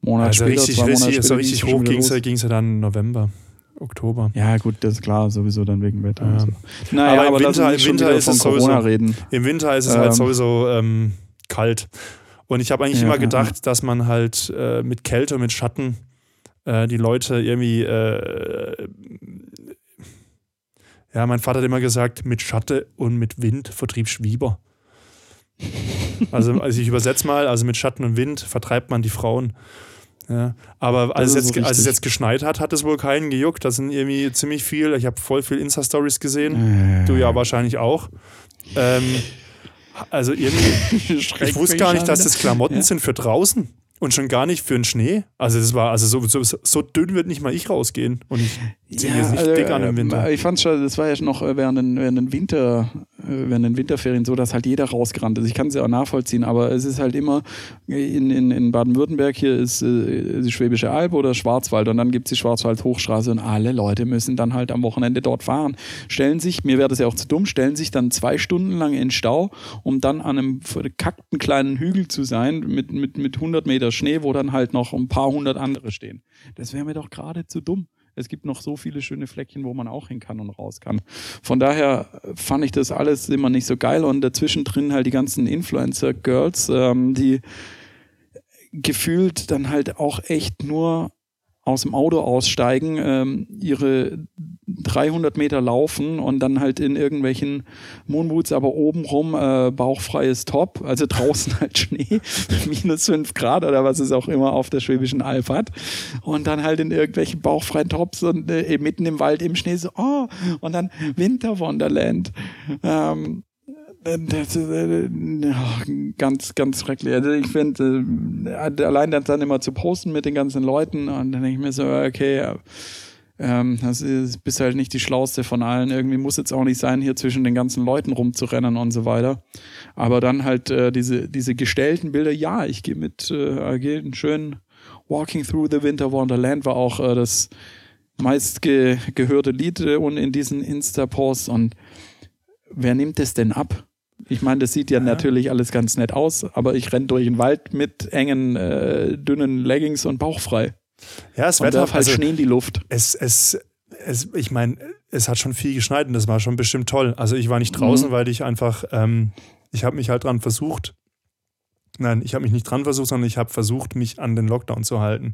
Speaker 2: Monat
Speaker 1: also
Speaker 2: später,
Speaker 1: richtig,
Speaker 2: zwei Monate
Speaker 1: richtig, so
Speaker 2: später
Speaker 1: richtig
Speaker 2: ging's schon
Speaker 1: hoch ging es ja, ja dann November, Oktober.
Speaker 2: Ja, gut, das ist klar, sowieso dann wegen Wetter.
Speaker 1: Ja.
Speaker 2: so. Naja,
Speaker 1: Aber
Speaker 2: aber,
Speaker 1: im Winter- im Winter ist es
Speaker 2: Corona
Speaker 1: sowieso-
Speaker 2: reden.
Speaker 1: Im Winter ist es halt
Speaker 2: Ähm.
Speaker 1: sowieso ähm, kalt. Und ich habe eigentlich
Speaker 2: Ja,
Speaker 1: immer
Speaker 2: ja,
Speaker 1: gedacht, dass man halt äh, mit Kälte und mit Schatten äh, die Leute irgendwie. Äh, ja, mein Vater hat immer gesagt, mit Schatte und mit Wind vertrieb Schwieber. Also, also ich übersetze mal, also mit Schatten und Wind vertreibt man die Frauen. Ja, aber als, es
Speaker 2: so
Speaker 1: jetzt, als es jetzt geschneit hat, hat es wohl keinen gejuckt. Das sind irgendwie ziemlich viel. Ich habe voll viel Insta-Stories gesehen.
Speaker 2: Äh.
Speaker 1: Du ja wahrscheinlich auch. Ähm, also irgendwie, ich wusste gar nicht, dass das Klamotten
Speaker 2: Ja.
Speaker 1: sind für draußen und schon gar nicht für den Schnee. Also das war, also so, so, so dünn wird nicht mal ich rausgehen. Und ich ziehe jetzt nicht dick an im Winter.
Speaker 2: äh, Ich fand schon, das war ja noch äh, während den, während den Winter, äh, während den Winterferien so, dass halt jeder rausgerannt ist. Ich kann es ja auch nachvollziehen, aber es ist halt immer in, in, in Baden-Württemberg hier ist äh, die Schwäbische Alb oder Schwarzwald und dann gibt es die Schwarzwald-Hochstraße und alle Leute müssen dann halt am Wochenende dort fahren. Stellen sich, mir wäre das ja auch zu dumm, stellen sich dann zwei Stunden lang in Stau, um dann an einem verkackten kleinen Hügel zu sein mit, mit, mit 100 Meter Schnee, wo dann halt noch ein paar hundert andere stehen. Das wäre mir doch gerade zu dumm. Es gibt noch so viele schöne Fleckchen, wo man auch hin kann und raus kann. Von daher fand ich das alles immer nicht so geil und dazwischen drin halt die ganzen Influencer-Girls, ähm, die gefühlt dann halt auch echt nur aus dem Auto aussteigen, ähm, ihre 300 Meter laufen und dann halt in irgendwelchen Moonboots, aber obenrum äh, bauchfreies Top, also draußen halt Schnee, minus 5 Grad oder was es auch immer auf der Schwäbischen Alb hat und dann halt in irgendwelchen bauchfreien Tops und äh, mitten im Wald im Schnee so, oh, und dann Winter Wonderland. Ähm, das ist äh, ganz, ganz schrecklich. Also ich finde, äh, allein das dann immer zu posten mit den ganzen Leuten und dann denke ich mir so, okay, ja, ähm, das ist, bist halt nicht die Schlauste von allen. Irgendwie muss jetzt auch nicht sein, hier zwischen den ganzen Leuten rumzurennen und so weiter. Aber dann halt äh, diese, diese gestellten Bilder, ja, ich gehe mit, äh, gehe einen schönen Walking Through the Winter Wonderland war auch äh, das meist ge gehörte Lied äh, und in diesen Insta-Posts und wer nimmt das denn ab? Ich meine, das sieht ja,
Speaker 1: Ja.
Speaker 2: natürlich alles ganz nett aus, aber ich renne durch den Wald mit engen, äh, dünnen Leggings und bauchfrei.
Speaker 1: Ja, es
Speaker 2: werf halt
Speaker 1: also,
Speaker 2: Schnee in die Luft.
Speaker 1: es, es, es, ich meine, es hat schon viel geschneit und das war schon bestimmt toll. Also ich war nicht draußen,
Speaker 2: Mhm.
Speaker 1: weil ich einfach, ähm, ich habe mich halt dran versucht. Nein, ich habe mich nicht dran versucht, sondern ich habe versucht, mich an den Lockdown zu halten.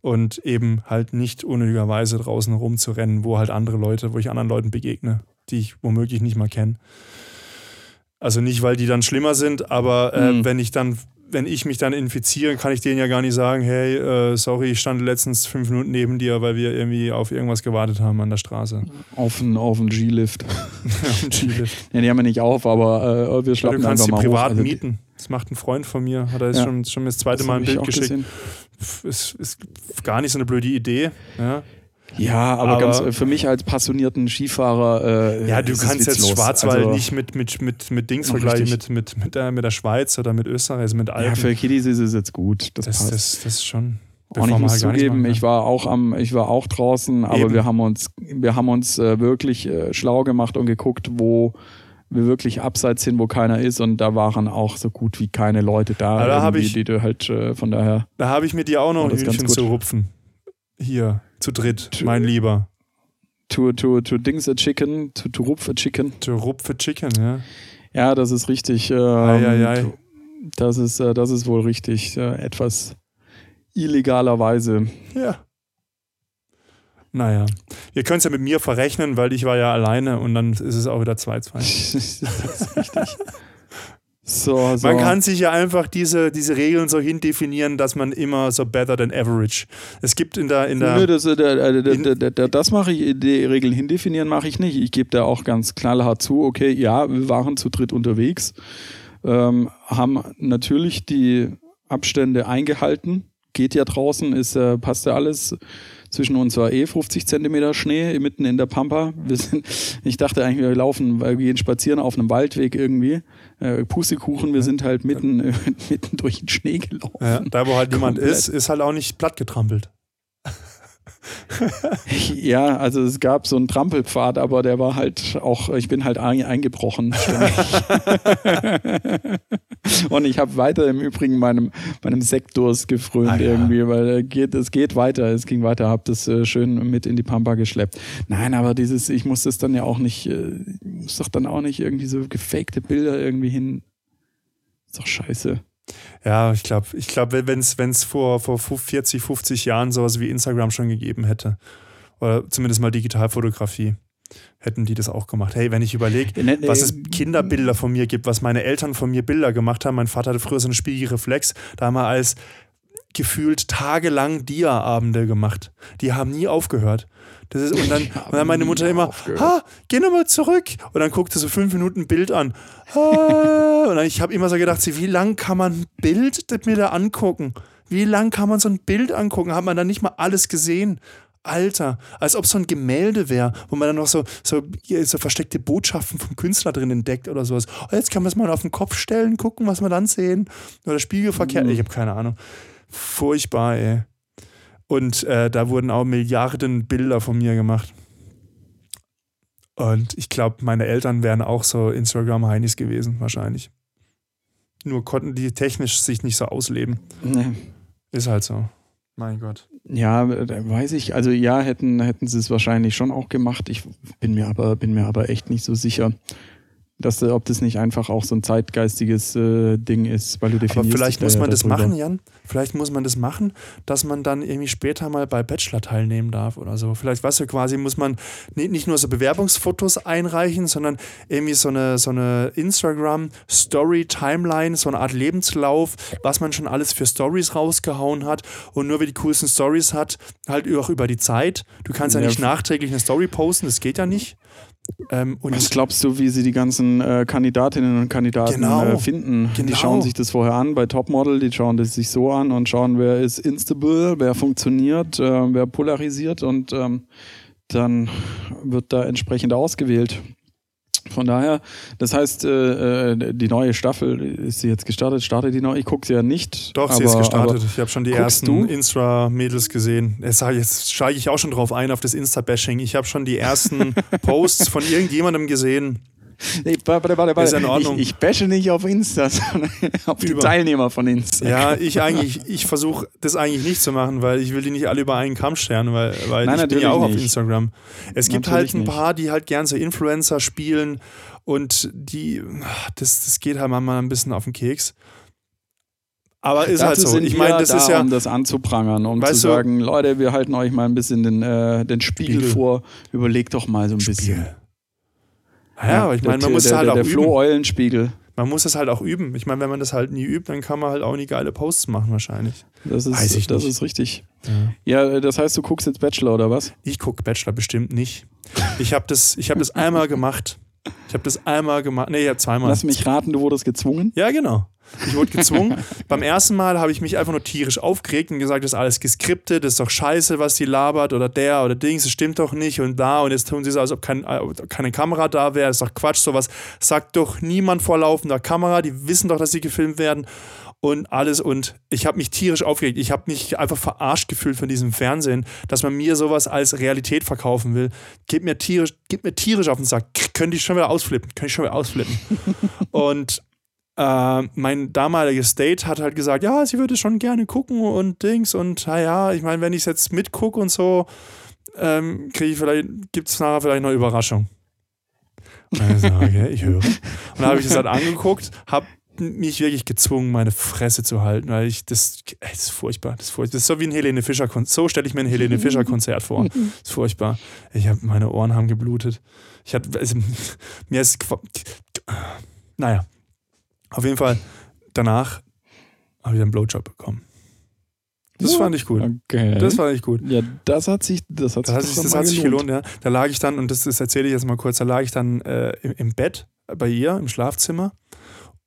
Speaker 1: Und eben halt nicht unnötigerweise draußen rumzurennen, wo halt andere Leute, wo ich anderen Leuten begegne, die ich womöglich nicht mal kenne. Also nicht, weil die dann schlimmer sind, aber äh,
Speaker 2: Mhm.
Speaker 1: wenn ich dann, wenn ich mich dann infiziere, kann ich denen ja gar nicht sagen, hey, äh, sorry, ich stand letztens fünf Minuten neben dir, weil wir irgendwie auf irgendwas gewartet haben an der Straße.
Speaker 2: Auf den, auf G-Lift.
Speaker 1: Auf.
Speaker 2: Ja, die haben wir nicht auf, aber äh, wir
Speaker 1: Ja,
Speaker 2: schlappen
Speaker 1: du kannst
Speaker 2: einfach
Speaker 1: die
Speaker 2: mal
Speaker 1: privat.
Speaker 2: Also,
Speaker 1: mieten. Das macht ein Freund von mir, hat er jetzt
Speaker 2: Ja.
Speaker 1: schon, schon das
Speaker 2: das
Speaker 1: zweite Mal
Speaker 2: hab
Speaker 1: ein Bild geschickt. Ist, ist gar nicht so eine blöde Idee. Ja.
Speaker 2: Ja, aber,
Speaker 1: Aber-
Speaker 2: ganz äh, für mich als passionierten Skifahrer. Äh,
Speaker 1: Ja, du kannst jetzt. Schwarzwald
Speaker 2: Also,
Speaker 1: nicht mit, mit, mit, mit Dings
Speaker 2: Ja,
Speaker 1: vergleichen, mit, mit, mit, der, mit der Schweiz oder mit Österreich, also mit
Speaker 2: Ja,
Speaker 1: Alpen.
Speaker 2: für Kiddies ist es jetzt gut. Das,
Speaker 1: das,
Speaker 2: passt.
Speaker 1: das, das ist schon.
Speaker 2: und ich muss
Speaker 1: halt
Speaker 2: zugeben,
Speaker 1: machen
Speaker 2: ich
Speaker 1: kann.
Speaker 2: war auch am, ich war auch draußen, aber
Speaker 1: Eben.
Speaker 2: wir haben uns, wir haben uns äh, wirklich äh, schlau gemacht und geguckt, wo wir wirklich abseits sind, wo keiner ist und da waren auch so gut wie keine Leute da,
Speaker 1: da ich-
Speaker 2: die du halt äh, zu daher.
Speaker 1: Da habe ich mir dir auch noch ein Hühnchen zu rupfen. Hier, zu dritt,
Speaker 2: Tu-
Speaker 1: mein Lieber.
Speaker 2: To, to, to Dings a Chicken, to, to Rupf a Chicken.
Speaker 1: Zu Rupfe Chicken, ja.
Speaker 2: Ja, das ist richtig. Ähm,
Speaker 1: Eieiei.
Speaker 2: Das ist, äh, das ist wohl richtig. Äh, etwas illegalerweise.
Speaker 1: Ja. Naja. Ihr könnt es ja mit mir verrechnen, weil ich war ja alleine und dann ist es auch wieder 2-2.
Speaker 2: das ist richtig. So, so.
Speaker 1: Man kann sich ja einfach diese, diese Regeln so hindefinieren, dass man immer so better than average. Es gibt in der, in der
Speaker 2: Nö, das, äh, das mache ich, die Regeln hindefinieren mache ich nicht. Ich gebe da auch ganz knallhart zu, okay, ja, wir waren zu dritt unterwegs, ähm, haben natürlich die Abstände eingehalten. Geht ja draußen, ist, äh, passt ja alles. Zwischen uns war eh 50 Zentimeter Schnee mitten in der Pampa. Wir sind, ich dachte eigentlich, wir laufen, weil wir gehen spazieren auf einem Waldweg irgendwie. Äh, Pustekuchen, wir sind halt mitten, äh, mitten durch den Schnee gelaufen.
Speaker 1: ja, da wo halt niemand
Speaker 2: Komplett.
Speaker 1: ist, ist halt auch nicht platt getrampelt.
Speaker 2: Ja, also es gab so einen Trampelpfad, aber der war halt auch, ich bin halt ein, eingebrochen. Und ich habe weiter im Übrigen meinem, meinem Sektdurst gefrönt
Speaker 1: Ah, ja.
Speaker 2: irgendwie, weil äh, geht, es geht weiter, es ging weiter, habe das äh, schön mit in die Pampa geschleppt. Nein, aber dieses, ich muss das dann ja auch nicht, äh, ich muss doch dann auch nicht irgendwie so gefakte Bilder irgendwie hin. Ist doch scheiße.
Speaker 1: Ja, ich glaube, ich glaub, wenn es vor, vor 40, 50 Jahren sowas wie Instagram schon gegeben hätte, oder zumindest mal Digitalfotografie, hätten die das auch gemacht. Hey, wenn ich überlege,
Speaker 2: Ne,
Speaker 1: was
Speaker 2: äh,
Speaker 1: es Kinderbilder von mir gibt, was meine Eltern von mir Bilder gemacht haben. Mein Vater hatte früher so einen Spiegelreflex, da haben wir als gefühlt tagelang Dia-Abende gemacht. Die haben nie aufgehört. Das ist, und, dann, und dann meine Mutter immer, ha, geh nochmal zurück. Und dann guckte so fünf Minuten ein Bild an. Ha. Und dann, ich habe immer so gedacht, wie lang kann man ein Bild mir da angucken? Wie lang kann man so ein Bild angucken? Hat man da nicht mal alles gesehen? Alter, als ob so ein Gemälde wäre, wo man dann noch so, so, so versteckte Botschaften vom Künstler drin entdeckt oder sowas. Oh, jetzt kann man es mal auf den Kopf stellen, gucken, was wir dann sehen. Oder Spiegelverkehr.
Speaker 2: Mhm.
Speaker 1: Ich habe keine Ahnung. Furchtbar, ey. Und äh, da wurden auch Milliarden Bilder von mir gemacht. Und ich glaube, meine Eltern wären auch so Instagram-Heinis gewesen, wahrscheinlich. Nur konnten die technisch sich nicht so ausleben.
Speaker 2: Ne.
Speaker 1: Ist halt so. Mein Gott.
Speaker 2: Ja, da weiß ich. Also ja, hätten, hätten sie es wahrscheinlich schon auch gemacht. Ich bin mir aber, bin mir aber echt nicht so sicher, dass, äh, ob das nicht einfach auch so ein zeitgeistiges äh, Ding ist, weil du
Speaker 1: Aber
Speaker 2: definierst
Speaker 1: vielleicht
Speaker 2: dich
Speaker 1: muss
Speaker 2: da
Speaker 1: man
Speaker 2: ja
Speaker 1: das
Speaker 2: darüber.
Speaker 1: machen, Jan. Vielleicht muss man das machen, dass man dann irgendwie später mal bei Bachelor teilnehmen darf oder so. Vielleicht, weißt du, quasi muss man ni- nicht nur so Bewerbungsfotos einreichen, sondern irgendwie so eine, so eine Instagram-Story-Timeline, so eine Art Lebenslauf, was man schon alles für Stories rausgehauen hat und nur wer die coolsten Stories hat, halt auch über die Zeit. Du kannst ja,
Speaker 2: Ja,
Speaker 1: nicht nachträglich eine Story posten, das geht ja nicht. Ähm, und
Speaker 2: Was glaubst du, wie sie die ganzen äh, Kandidatinnen und Kandidaten
Speaker 1: Genau.
Speaker 2: äh, finden? Die
Speaker 1: Genau.
Speaker 2: schauen sich das vorher an bei Topmodel, die schauen das sich so an und schauen, wer ist instable, wer funktioniert, äh, wer polarisiert und ähm, dann wird da entsprechend ausgewählt. Von daher, das heißt, äh, äh, die neue Staffel ist sie jetzt gestartet, startet die noch? Ich gucke sie ja nicht.
Speaker 1: Doch,
Speaker 2: aber,
Speaker 1: sie ist gestartet. Ich habe schon die ersten
Speaker 2: du?
Speaker 1: Insta-Mädels gesehen. Jetzt, jetzt steige ich auch schon drauf ein, auf das Insta-Bashing. Ich habe schon die ersten Posts von irgendjemandem gesehen.
Speaker 2: Nee, warte, warte, warte.
Speaker 1: Ist in Ordnung.
Speaker 2: Ich, ich bashe nicht auf Insta, sondern auf die
Speaker 1: Über.
Speaker 2: Teilnehmer von Insta.
Speaker 1: Ja, ich eigentlich, ich versuche das eigentlich nicht zu machen, weil ich will die nicht alle über einen Kamm scheren, weil, weil
Speaker 2: Nein,
Speaker 1: ich bin ja auch auf
Speaker 2: nicht.
Speaker 1: Instagram. Es gibt
Speaker 2: Natürlich
Speaker 1: halt ein paar, die halt gern so Influencer spielen und die, das, das geht halt manchmal ein bisschen auf den Keks. Aber ist halt
Speaker 2: Dazu
Speaker 1: so.
Speaker 2: sind
Speaker 1: Ich meine, das
Speaker 2: da,
Speaker 1: ist ja,
Speaker 2: um das anzuprangern, um zu
Speaker 1: du-
Speaker 2: sagen, Leute, wir halten euch mal ein bisschen den, äh, den Spiegel,
Speaker 1: Spiegel.
Speaker 2: vor. Überlegt doch mal so ein bisschen.
Speaker 1: Naja, aber ich meine, man muss es
Speaker 2: der,
Speaker 1: halt
Speaker 2: der,
Speaker 1: auch
Speaker 2: der
Speaker 1: üben.
Speaker 2: Flo-Eulenspiegel.
Speaker 1: Man muss es halt auch üben. Ich meine, wenn man das halt nie übt, dann kann man halt auch nie geile Posts machen wahrscheinlich.
Speaker 2: Das ist,
Speaker 1: Weiß ich
Speaker 2: das
Speaker 1: nicht.
Speaker 2: ist richtig.
Speaker 1: Ja.
Speaker 2: Ja, das heißt, du guckst jetzt Bachelor oder was?
Speaker 1: Ich gucke Bachelor bestimmt nicht. Ich habe das, ich hab das einmal gemacht. Ich habe das einmal gemacht. Nee, habe zweimal.
Speaker 2: Lass mich raten, du wurdest gezwungen.
Speaker 1: Ja, genau. Ich wurde gezwungen. Beim ersten Mal habe ich mich einfach nur tierisch aufgeregt und gesagt, das ist alles geskriptet, das ist doch scheiße, was die labert oder der oder Dings, das stimmt doch nicht und da und jetzt tun sie so, als ob kein, äh, keine Kamera da wäre, das ist doch Quatsch, sowas sagt doch niemand vor laufender Kamera, die wissen doch, dass sie gefilmt werden und alles und ich habe mich tierisch aufgeregt. Ich habe mich einfach verarscht gefühlt von diesem Fernsehen, dass man mir sowas als Realität verkaufen will. Gib mir tierisch, gib mir tierisch auf den Sack. Könnte ich schon wieder ausflippen, könnte ich schon wieder ausflippen. und äh, mein damaliges Date hat halt gesagt, ja, sie würde schon gerne gucken und Dings und naja, ich meine, wenn ich es jetzt mitgucke und so, ähm, kriege ich vielleicht, gibt es nachher vielleicht noch Überraschung. Und dann so, okay, ich höre. Und dann habe ich es halt angeguckt, habe mich wirklich gezwungen, meine Fresse zu halten, weil ich das, ey, das ist furchtbar, das ist furchtbar. Das ist so wie ein Helene Fischer Konzert. So stelle ich mir ein Helene Fischer Konzert vor. Das ist furchtbar. Ich habe meine Ohren haben geblutet. Ich hatte, also, mir ist, naja, auf jeden Fall danach habe ich einen Blowjob bekommen. Das fand ich gut.
Speaker 2: Okay.
Speaker 1: Das fand ich gut.
Speaker 2: Ja, das hat sich, das hat
Speaker 1: Das
Speaker 2: sich,
Speaker 1: das hat sich gelohnt, ja. Da lag ich dann, und das, das erzähle ich jetzt mal kurz, da lag ich dann äh, im, im Bett bei ihr im Schlafzimmer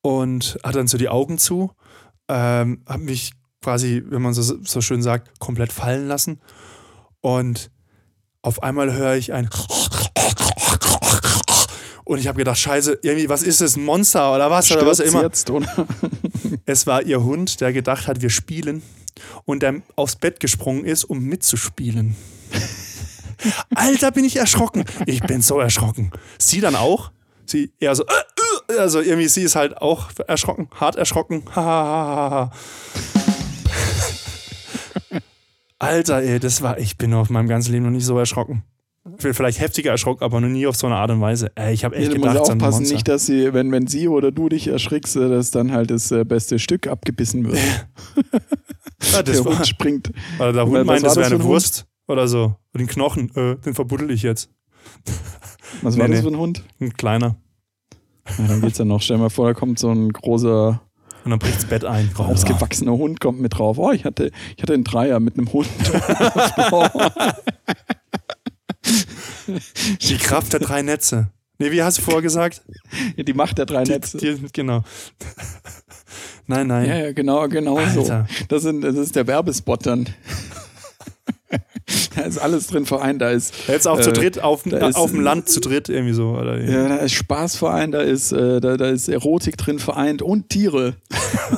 Speaker 1: und hatte dann so die Augen zu, ähm, habe mich quasi, wenn man so, so schön sagt, komplett fallen lassen. Und auf einmal höre ich ein und ich habe gedacht, scheiße, irgendwie, was ist das, ein Monster oder was? Oder was
Speaker 2: Stürzt
Speaker 1: immer.
Speaker 2: jetzt, oder?
Speaker 1: Es war ihr Hund, der gedacht hat, wir spielen und der aufs Bett gesprungen ist, um mitzuspielen. Alter, bin ich erschrocken. Ich bin so erschrocken. Sie dann auch. Sie eher so, äh, äh, also irgendwie, sie ist halt auch erschrocken, hart erschrocken. Alter, ey, das war, ich bin auf meinem ganzen Leben noch nicht so erschrocken. Vielleicht heftiger erschrocken, aber noch nie auf so eine Art und Weise. Ey, ich habe echt
Speaker 2: Ja, du
Speaker 1: gedacht,
Speaker 2: musst
Speaker 1: ein
Speaker 2: aufpassen, nicht, dass sie, wenn, wenn sie oder du dich erschrickst, äh, dass dann halt das äh, beste Stück abgebissen wird.
Speaker 1: Ja, das
Speaker 2: Der
Speaker 1: war,
Speaker 2: Hund springt.
Speaker 1: Oder der Hund
Speaker 2: war
Speaker 1: meint,
Speaker 2: das
Speaker 1: das wäre eine
Speaker 2: ein Hund?
Speaker 1: Wurst oder so. Und den Knochen, äh, den verbuddel ich jetzt.
Speaker 2: Was war
Speaker 1: Nee,
Speaker 2: das
Speaker 1: nee.
Speaker 2: für ein Hund?
Speaker 1: Ein kleiner.
Speaker 2: Ja, dann geht's ja noch. Stell dir mal vor, da kommt so ein großer,
Speaker 1: Und dann bricht das Bett ein.
Speaker 2: ausgewachsener Hund, kommt mit drauf. Oh, ich hatte, ich hatte einen Dreier mit einem Hund.
Speaker 1: Die Kraft der drei Netze. Nee, wie hast du vorher gesagt?
Speaker 2: Die Macht der drei
Speaker 1: Die,
Speaker 2: Netze.
Speaker 1: die, genau. Nein, nein.
Speaker 2: Ja, ja, genau, genau so.
Speaker 1: Alter.
Speaker 2: Das, sind, das ist der Werbespot dann. da ist alles drin vereint. Da ist,
Speaker 1: Jetzt auch zu
Speaker 2: Äh,
Speaker 1: dritt, auf,
Speaker 2: da ist-
Speaker 1: auf dem Land zu dritt irgendwie so. Oder?
Speaker 2: ja, da ist Spaß vereint, da ist, äh, da, da ist Erotik drin vereint und Tiere.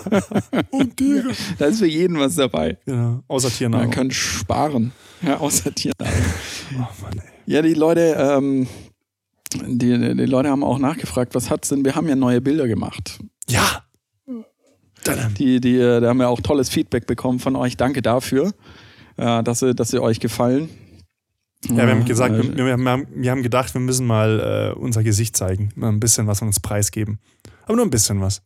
Speaker 1: Und Tiere.
Speaker 2: Da ist für jeden was dabei.
Speaker 1: Genau. Außer
Speaker 2: Man
Speaker 1: Tiernahrung.
Speaker 2: kann sparen. Ja, außer Tiernahrung.
Speaker 1: Oh Mann, ey.
Speaker 2: Ja, die Leute, ähm, die, die Leute haben auch nachgefragt, was hat's denn? Wir haben ja neue Bilder gemacht.
Speaker 1: Ja. Dann,
Speaker 2: Die, die, äh, da haben wir auch tolles Feedback bekommen von euch. Danke dafür, äh, dass, sie, dass sie euch gefallen.
Speaker 1: ja, wir haben gesagt,
Speaker 2: äh,
Speaker 1: wir, wir, haben, wir haben gedacht, wir müssen mal äh, unser Gesicht zeigen. Mal ein bisschen was von uns preisgeben. Aber nur ein bisschen was.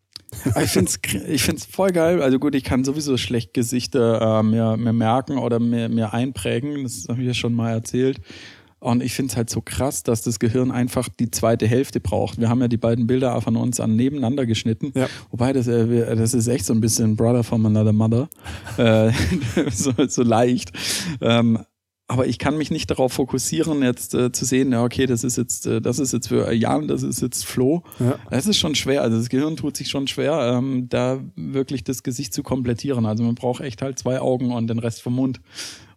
Speaker 2: Ich finde es ich find's voll geil. Also gut, ich kann sowieso schlecht Gesichter äh, mir, mir merken oder mir, mir einprägen. Das habe ich ja schon mal erzählt. Und ich finde es halt so krass, dass das Gehirn einfach die zweite Hälfte braucht. Wir haben ja die beiden Bilder von uns an nebeneinander geschnitten.
Speaker 1: Ja.
Speaker 2: Wobei, das, äh, das ist echt so ein bisschen Brother from another mother. äh, so, so leicht. Ähm, aber ich kann mich nicht darauf fokussieren, jetzt äh, zu sehen, ja, okay, das ist jetzt, äh, das ist jetzt für Jan, das ist jetzt Flo.
Speaker 1: Ja.
Speaker 2: Es ist schon schwer, also das Gehirn tut sich schon schwer, ähm, da wirklich das Gesicht zu komplettieren. Also man braucht echt halt zwei Augen und den Rest vom Mund,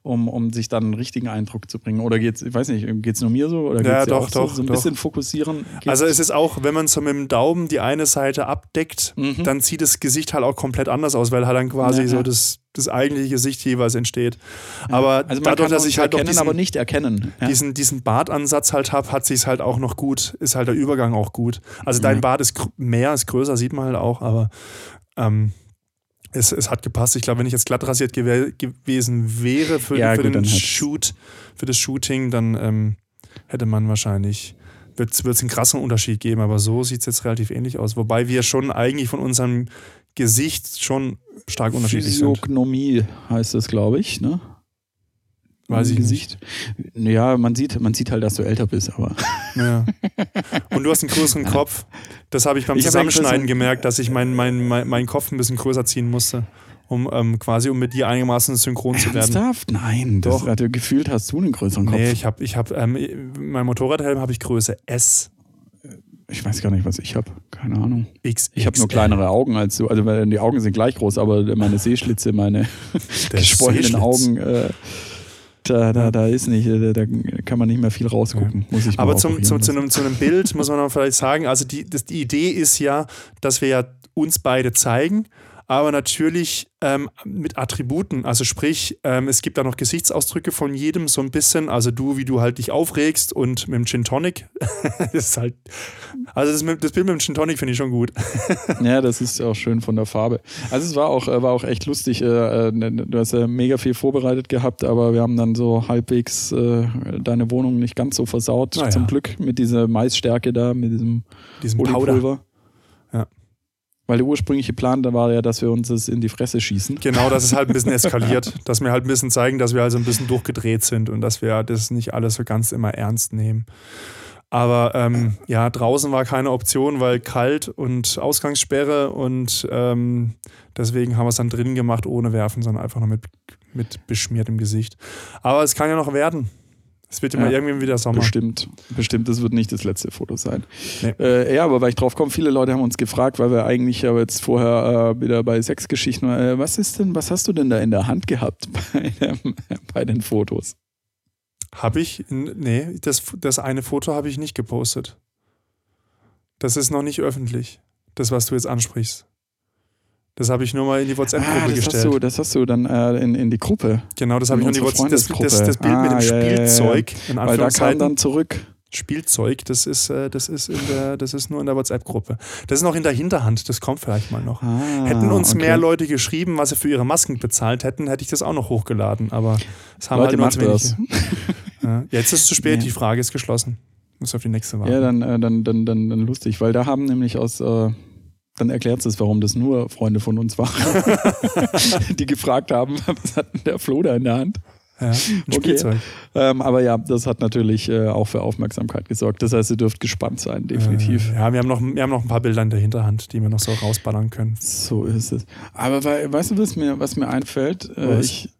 Speaker 2: um, um sich dann einen richtigen Eindruck zu bringen. Oder geht's, ich weiß nicht, geht's nur mir so? Oder geht's
Speaker 1: Ja, doch,
Speaker 2: auch so?
Speaker 1: doch,
Speaker 2: So ein
Speaker 1: doch.
Speaker 2: bisschen fokussieren. geht's?
Speaker 1: Also es ist auch, wenn man so mit dem Daumen die eine Seite abdeckt,
Speaker 2: Mhm.
Speaker 1: dann sieht das Gesicht halt auch komplett anders aus, weil halt dann quasi
Speaker 2: Ja,
Speaker 1: so
Speaker 2: ja.
Speaker 1: das, das eigentliche Gesicht jeweils entsteht. Aber
Speaker 2: also man
Speaker 1: dadurch,
Speaker 2: kann
Speaker 1: dass ich halt
Speaker 2: erkennen,
Speaker 1: diesen,
Speaker 2: aber nicht erkennen. Ja?
Speaker 1: diesen, diesen Bartansatz halt habe, hat sich halt auch noch gut, ist halt der Übergang auch gut. Also dein
Speaker 2: Ja.
Speaker 1: Bart ist mehr, ist größer, sieht man halt auch, aber ähm, es, es hat gepasst. Ich glaube, wenn ich jetzt glatt rasiert gew gewesen wäre für,
Speaker 2: Ja,
Speaker 1: für
Speaker 2: gut,
Speaker 1: den Shoot, für das Shooting, dann ähm, hätte man wahrscheinlich, wird es einen krassen Unterschied geben, aber so sieht es jetzt relativ ähnlich aus. Wobei wir schon eigentlich von unserem Gesicht schon stark unterschiedlich sind.
Speaker 2: Physiognomie heißt das, glaube ich, ne?
Speaker 1: Weiß ich
Speaker 2: Gesicht. Ja, man sieht, man sieht halt, dass du älter bist, aber.
Speaker 1: Ja. Und du hast einen größeren Kopf. Das habe ich beim
Speaker 2: Ich hab
Speaker 1: Zusammenschneiden gemerkt, dass ich meinen mein, mein, meinen Kopf ein bisschen größer ziehen musste, um ähm, quasi um mit dir einigermaßen synchron zu werden.
Speaker 2: Ernsthaft? Nein, das
Speaker 1: Doch.
Speaker 2: hatte gefühlt hast du einen größeren Kopf.
Speaker 1: Nee, ich habe, ich habe, ähm, mein Motorradhelm habe ich Größe S.
Speaker 2: ich weiß gar nicht, was ich habe. Keine Ahnung.
Speaker 1: X,
Speaker 2: Ich habe nur kleinere Augen als du. Also weil die Augen sind gleich groß, aber meine Sehschlitze, meine geschwollenen. Augen, äh, da, da, da ist nicht, da, da kann man nicht mehr viel rausgucken. Muss ich mal
Speaker 1: Aber zum, zum, zu, einem, zu einem Bild muss man noch vielleicht sagen, also die, das, die Idee ist ja, dass wir ja uns beide zeigen, aber natürlich ähm, mit Attributen. Also sprich, ähm, es gibt da noch Gesichtsausdrücke von jedem so ein bisschen. Also du, wie du halt dich aufregst und mit dem Gin Tonic. das ist halt, also das, das Bild mit dem Gin Tonic finde ich schon gut.
Speaker 2: Ja, das ist auch schön von der Farbe. Also es war auch, äh, war auch echt lustig. äh, äh, Du hast ja mega viel vorbereitet gehabt, aber wir haben dann so halbwegs äh, deine Wohnung nicht ganz so versaut,
Speaker 1: Na ja.
Speaker 2: zum Glück, mit dieser Maisstärke da, mit diesem
Speaker 1: Diesen Powder.
Speaker 2: Weil der ursprüngliche Plan da war ja, dass wir uns das in die Fresse schießen.
Speaker 1: Genau, dass es halt ein bisschen eskaliert, dass wir halt ein bisschen zeigen, dass wir also ein bisschen durchgedreht sind und dass wir das nicht alles so ganz immer ernst nehmen. Aber ähm, ja, draußen war keine Option, weil kalt und Ausgangssperre und ähm, deswegen haben wir es dann drin gemacht, ohne werfen, sondern einfach nur mit, mit beschmiertem Gesicht. Aber es kann ja noch werden. Es wird immer
Speaker 2: Ja.
Speaker 1: irgendwie wieder Sommer.
Speaker 2: Bestimmt, bestimmt, das wird nicht das letzte Foto sein.
Speaker 1: Nee.
Speaker 2: Äh, ja, aber weil ich drauf komme, viele Leute haben uns gefragt, weil wir eigentlich ja jetzt vorher äh, wieder bei Sexgeschichten, äh, was ist denn, was hast du denn da in der Hand gehabt bei, dem, bei den Fotos?
Speaker 1: Habe ich? Nee, das, das eine Foto habe ich nicht gepostet. Das ist noch nicht öffentlich, das, was du jetzt ansprichst. Das habe ich nur mal in die WhatsApp-Gruppe
Speaker 2: Ah, das
Speaker 1: gestellt.
Speaker 2: hast du, das hast du dann äh, in, in die Gruppe,
Speaker 1: Genau, das habe ich
Speaker 2: in
Speaker 1: nur in die
Speaker 2: unsere
Speaker 1: WhatsApp. Das, das, das Bild mit dem
Speaker 2: Ah, ja, ja, ja.
Speaker 1: Spielzeug,
Speaker 2: weil da kam dann zurück.
Speaker 1: Spielzeug, das ist, äh, das, ist in der, das ist nur in der WhatsApp-Gruppe. Das ist noch in der Hinterhand, das kommt vielleicht mal noch.
Speaker 2: Ah,
Speaker 1: Hätten uns
Speaker 2: okay.
Speaker 1: mehr Leute geschrieben, was sie für ihre Masken bezahlt hätten, hätte ich das auch noch hochgeladen. Aber es haben
Speaker 2: Leute,
Speaker 1: halt nur
Speaker 2: macht
Speaker 1: zu wenig.
Speaker 2: das.
Speaker 1: Ja, jetzt ist es zu spät, die Frage ist geschlossen. Muss auf die nächste warten.
Speaker 2: Ja, dann, äh, dann, dann, dann, dann lustig, weil da haben nämlich aus, äh, dann erklärt es, warum das nur Freunde von uns waren, die gefragt haben, was hat denn der Flo da in der Hand?
Speaker 1: Ja,
Speaker 2: Okay. Ähm, aber ja, das hat natürlich äh, auch für Aufmerksamkeit gesorgt. Das heißt, ihr dürft gespannt sein, definitiv.
Speaker 1: Äh, ja, wir haben, noch, wir haben noch ein paar Bilder in der Hinterhand, die wir noch so rausballern können.
Speaker 2: So ist es. Aber wei- weißt du, was mir, was mir einfällt? Äh, ich,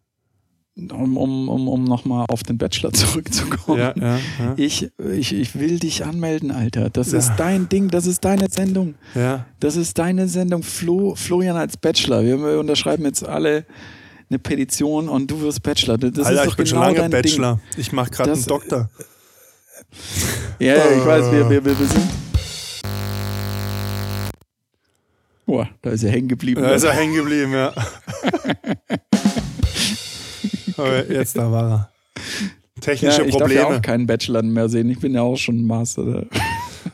Speaker 2: um um, um, um nochmal auf den Bachelor zurückzukommen.
Speaker 1: Ja, ja, ja.
Speaker 2: Ich, ich, ich will dich anmelden, Alter. Das ist dein Ding, das ist deine Sendung.
Speaker 1: ja.
Speaker 2: Das ist deine Sendung. Flo, Florian als Bachelor. Wir, unterschreiben jetzt alle eine Petition und du wirst Bachelor. Das
Speaker 1: Alter,
Speaker 2: ist
Speaker 1: ich
Speaker 2: doch
Speaker 1: bin
Speaker 2: genau
Speaker 1: schon lange
Speaker 2: dein
Speaker 1: Bachelor. Ich mache gerade einen Doktor.
Speaker 2: Ding. Ja, ich weiß, wir, wir, wir, wir sind. Boah, da ist er hängen geblieben.
Speaker 1: Da ist er hängen geblieben, ja. Aber jetzt, da war er.
Speaker 2: ja,
Speaker 1: Technische
Speaker 2: ich darf ja
Speaker 1: Probleme.
Speaker 2: auch keinen Bachelor mehr sehen. Ich bin ja auch schon Master.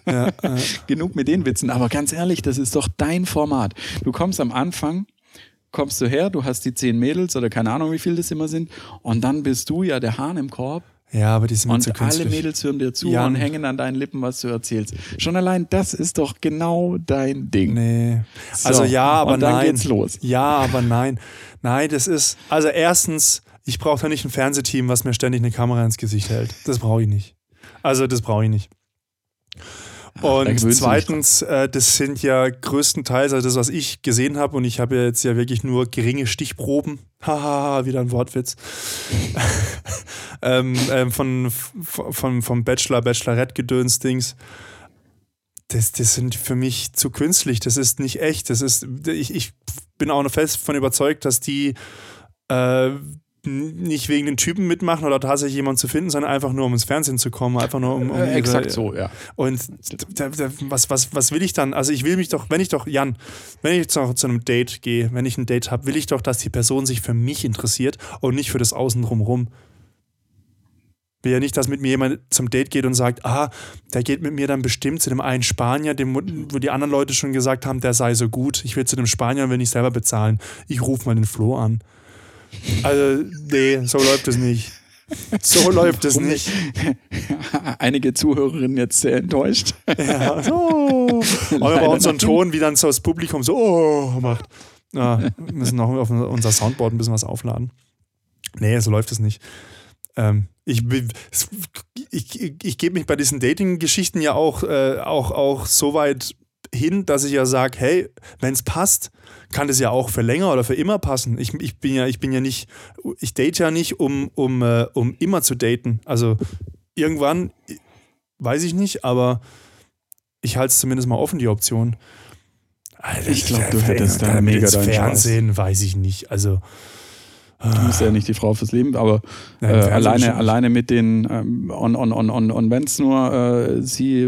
Speaker 1: Ja, äh,
Speaker 2: Genug mit den Witzen. Aber ganz ehrlich, das ist doch dein Format. Du kommst am Anfang, kommst du her, du hast die zehn Mädels oder keine Ahnung, wie viel das immer sind. Und dann bist du ja der Hahn im Korb.
Speaker 1: ja, aber die sind
Speaker 2: Und
Speaker 1: zu
Speaker 2: alle
Speaker 1: künstlich.
Speaker 2: Mädels hören dir zu
Speaker 1: Jan.
Speaker 2: und hängen an deinen Lippen, was du erzählst. Schon allein das ist doch genau dein Ding.
Speaker 1: Nee.
Speaker 2: So,
Speaker 1: Also ja, aber
Speaker 2: und dann
Speaker 1: nein.
Speaker 2: geht's los.
Speaker 1: Ja, aber nein. Nein, das ist, also erstens, ich brauche da nicht ein Fernsehteam, was mir ständig eine Kamera ins Gesicht hält. Das brauche ich nicht. Also das brauche ich nicht. Und
Speaker 2: dich
Speaker 1: zweitens, äh, das sind ja größtenteils, also das, was ich gesehen habe, und ich habe ja jetzt ja wirklich nur geringe Stichproben, haha, wieder ein Wortwitz, ähm, ähm, von, von, vom Bachelor, Bachelorette-Gedöns-Dings. Das, das sind für mich zu künstlich, das ist nicht echt. Das ist, ich, ich bin auch noch fest davon überzeugt, dass die äh, nicht wegen den Typen mitmachen oder tatsächlich jemanden zu finden, sondern einfach nur um ins Fernsehen zu kommen, einfach nur um, um
Speaker 2: Äh, exakt so, ja.
Speaker 1: und da, da, was, was, was will ich dann? Also ich will mich doch, wenn ich doch, Jan, wenn ich jetzt noch zu einem Date gehe, wenn ich ein Date habe, will ich doch, dass die Person sich für mich interessiert und nicht für das Außen drumherum. Will ja nicht, dass mit mir jemand zum Date geht und sagt, ah, der geht mit mir dann bestimmt zu dem einen Spanier, dem, wo die anderen Leute schon gesagt haben, der sei so gut. Ich will zu dem Spanier und will nicht selber bezahlen. Ich rufe mal den Flo an. Also, nee, so läuft es nicht. So läuft es nicht.
Speaker 2: Einige Zuhörerinnen jetzt sehr enttäuscht.
Speaker 1: Ja, so. Aber bei uns so einen Ton, wie dann so das Publikum so oh, macht. Ja, wir müssen noch auf unser Soundboard ein bisschen was aufladen. Nee, so läuft es nicht. Ähm, ich, ich, ich, ich gebe mich bei diesen Dating-Geschichten ja auch, äh, auch, auch so weit hin, dass ich ja sage, hey, wenn es passt, kann das ja auch für länger oder für immer passen. Ich, ich bin ja, ich bin ja nicht, ich date ja nicht, um, um, äh, um immer zu daten. Also irgendwann, weiß ich nicht, aber ich halte es zumindest mal offen, die Option.
Speaker 2: Alter, ich glaube, du hättest da mega
Speaker 1: Fernsehen, Spaß. weiß ich nicht. Also
Speaker 2: Du musst ja nicht die Frau fürs Leben, aber äh, alleine, alleine mit den ähm, on, on, on, on, on wenn es nur äh, sie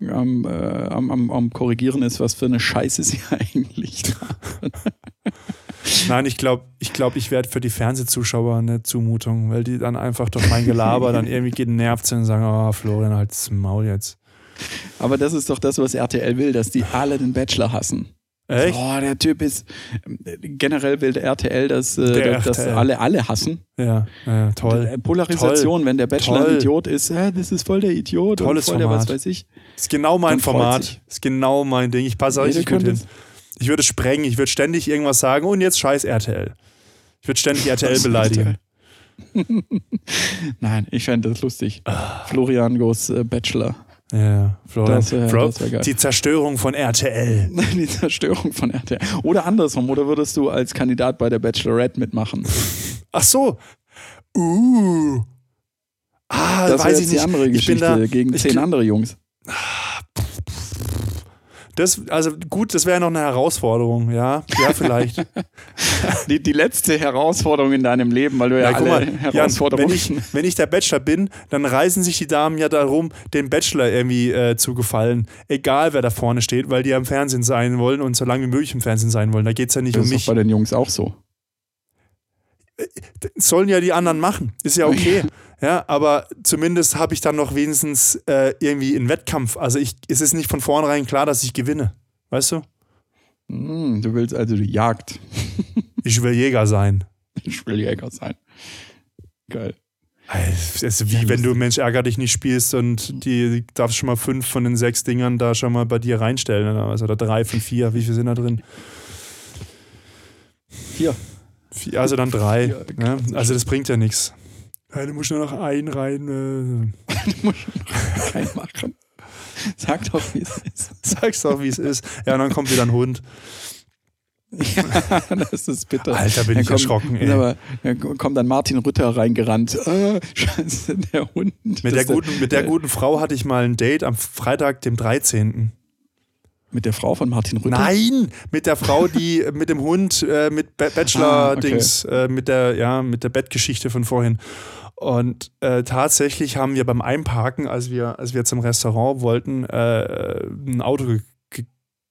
Speaker 2: ähm, äh, am, am, am Korrigieren ist, was für eine Scheiße sie eigentlich.
Speaker 1: Nein, ich glaube, ich, glaub, ich werde für die Fernsehzuschauer eine Zumutung, weil die dann einfach durch mein Gelaber dann irgendwie genervt sind und sagen, oh, Florian, halt das Maul jetzt.
Speaker 2: Aber das ist doch das, was RTL will, dass die alle den Bachelor hassen.
Speaker 1: Echt?
Speaker 2: Oh, der Typ ist generell will der RTL, dass, äh, dass RTL. alle alle hassen.
Speaker 1: Ja, ja toll.
Speaker 2: Äh, Polarisation, toll. wenn der Bachelor toll. ein Idiot ist, äh, das ist voll der Idiot
Speaker 1: Tolles
Speaker 2: voll
Speaker 1: Format.
Speaker 2: der was weiß ich.
Speaker 1: Das ist genau mein Format. Das ist genau mein Ding. Ich passe richtig gut hin. Ich würde sprengen, ich würde ständig irgendwas sagen und jetzt scheiß RTL. Ich würde ständig RTL beleidigen.
Speaker 2: Nein, ich fände das lustig. Ah. Florian Goes äh, Bachelor.
Speaker 1: Ja, Florian. Das, äh, Bro, das geil. Die Zerstörung von RTL.
Speaker 2: die Zerstörung von RTL. Oder andersrum, oder würdest du als Kandidat bei der Bachelorette mitmachen?
Speaker 1: Ach so. Uh.
Speaker 2: Ah, das weiß ich nicht. die andere Geschichte da, gegen zehn andere Jungs.
Speaker 1: Das, also gut, das wäre noch eine Herausforderung, ja. Ja, vielleicht.
Speaker 2: die, die letzte Herausforderung in deinem Leben, weil du ja, ja alle mal, Herausforderungen.
Speaker 1: Jan, wenn, ich, wenn ich der Bachelor bin, dann reisen sich die Damen ja darum, dem Bachelor irgendwie äh, zu gefallen. Egal wer da vorne steht, weil die ja im Fernsehen sein wollen und so lange wie möglich im Fernsehen sein wollen. Da geht es ja nicht
Speaker 2: das
Speaker 1: um mich.
Speaker 2: Das ist bei den Jungs auch so.
Speaker 1: Äh, sollen ja die anderen machen. Ist ja okay. Ja, aber zumindest habe ich dann noch wenigstens äh, irgendwie einen Wettkampf. Also ich, es ist nicht von vornherein klar, dass ich gewinne. Weißt du?
Speaker 2: Mm, du willst also die Jagd.
Speaker 1: ich will Jäger sein.
Speaker 2: Ich will Jäger sein. Geil.
Speaker 1: Es ist wie wenn du Mensch ärger dich nicht spielst und die darfst schon mal fünf von den sechs Dingern da schon mal bei dir reinstellen. Also oder drei von vier. Wie viele sind da drin?
Speaker 2: Vier.
Speaker 1: Vier also dann drei. Vier, ja? Also das bringt ja nichts. Ja, du musst nur noch einen rein. Äh.
Speaker 2: du musst noch einen machen. Sag doch, wie es ist.
Speaker 1: Sag's doch, wie es ist. Ja, und dann kommt wieder ein Hund.
Speaker 2: Ja, das ist bitter.
Speaker 1: Alter, bin dann ich kommt, erschrocken, ey.
Speaker 2: Aber, dann kommt dann Martin Rütter reingerannt. Oh, scheiße, der Hund.
Speaker 1: Mit der, guten, mit der guten Frau hatte ich mal ein Date am Freitag, dem 13.
Speaker 2: Mit der Frau von Martin Rütter?
Speaker 1: Nein, mit der Frau, die mit dem Hund, äh, mit Bachelor-Dings, ah, okay. äh, mit der, ja, mit der Bettgeschichte von vorhin. Und äh, tatsächlich haben wir beim Einparken, als wir, als wir zum Restaurant wollten, äh, ein Auto ge ge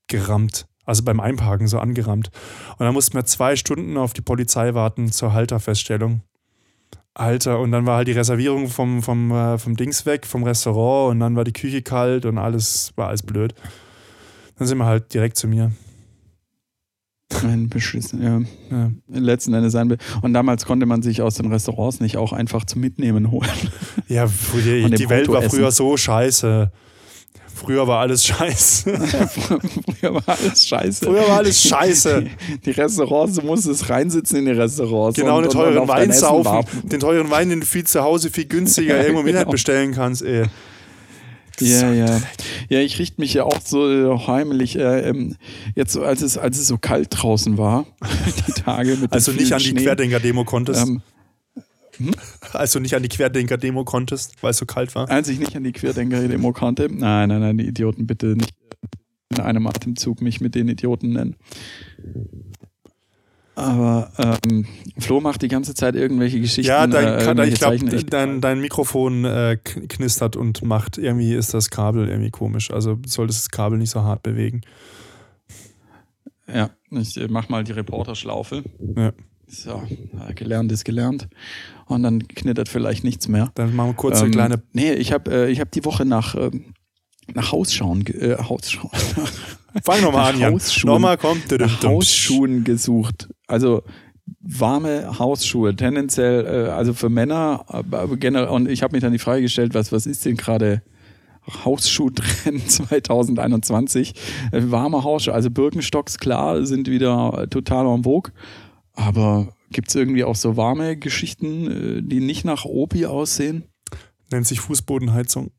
Speaker 1: gerammt. Also beim Einparken so angerammt. Und dann mussten wir zwei Stunden auf die Polizei warten zur Halterfeststellung. Alter, und dann war halt die Reservierung vom, vom, äh, vom Dings weg, vom Restaurant, und dann war die Küche kalt und alles war alles blöd. Dann sind wir halt direkt zu mir.
Speaker 2: Ein beschissen, ja. ja. Letzten Endes sein. Und damals konnte man sich aus den Restaurants nicht auch einfach zum Mitnehmen holen.
Speaker 1: Ja, die, die Welt war früher so scheiße. Früher war alles scheiße.
Speaker 2: Früher war alles scheiße.
Speaker 1: Früher war alles scheiße.
Speaker 2: Die, die Restaurants, du musstest reinsitzen in die Restaurants.
Speaker 1: Genau, einen teuren Wein saufen. Den teuren Wein, den du viel zu Hause viel günstiger irgendwo im Internet genau. bestellen kannst, ey.
Speaker 2: Ja, ja. Ja, ich richte mich ja auch so äh, heimlich, äh, ähm, jetzt als es, als es so kalt draußen war, die Tage mit
Speaker 1: Also nicht an die Querdenker-Demo konntest? Ähm, hm? Als du nicht an die Querdenker-Demo konntest, weil es so kalt war?
Speaker 2: Als ich nicht an die Querdenker-Demo konnte. Nein, nein, nein, die Idioten bitte nicht in einem Atemzug mich mit den Idioten nennen. Aber ähm, Flo macht die ganze Zeit irgendwelche Geschichten.
Speaker 1: Ja, dein, äh, ich glaube, dein, dein Mikrofon äh, knistert und macht irgendwie ist das Kabel irgendwie komisch. Also solltest das Kabel nicht so hart bewegen.
Speaker 2: Ja, ich äh, mach mal die Reporterschlaufe.
Speaker 1: Ja.
Speaker 2: So, gelernt ist gelernt. Und dann knittert vielleicht nichts mehr.
Speaker 1: Dann machen wir kurz eine ähm, kleine.
Speaker 2: Nee, ich habe äh, hab die Woche nach, äh, nach Hausschauen, äh, Hausschauen.
Speaker 1: Fang nochmal an, Jan. Nochmal kommt.
Speaker 2: Nach Hausschuhen gesucht. Also warme Hausschuhe, tendenziell, äh, also für Männer, aber generell, und ich habe mich dann die Frage gestellt, was, was ist denn gerade Hausschuh-Trend 2021? Äh, warme Hausschuhe, also Birkenstocks, klar, sind wieder total en vogue, aber gibt es irgendwie auch so warme Geschichten, äh, die nicht nach Opi aussehen?
Speaker 1: Nennt sich Fußbodenheizung.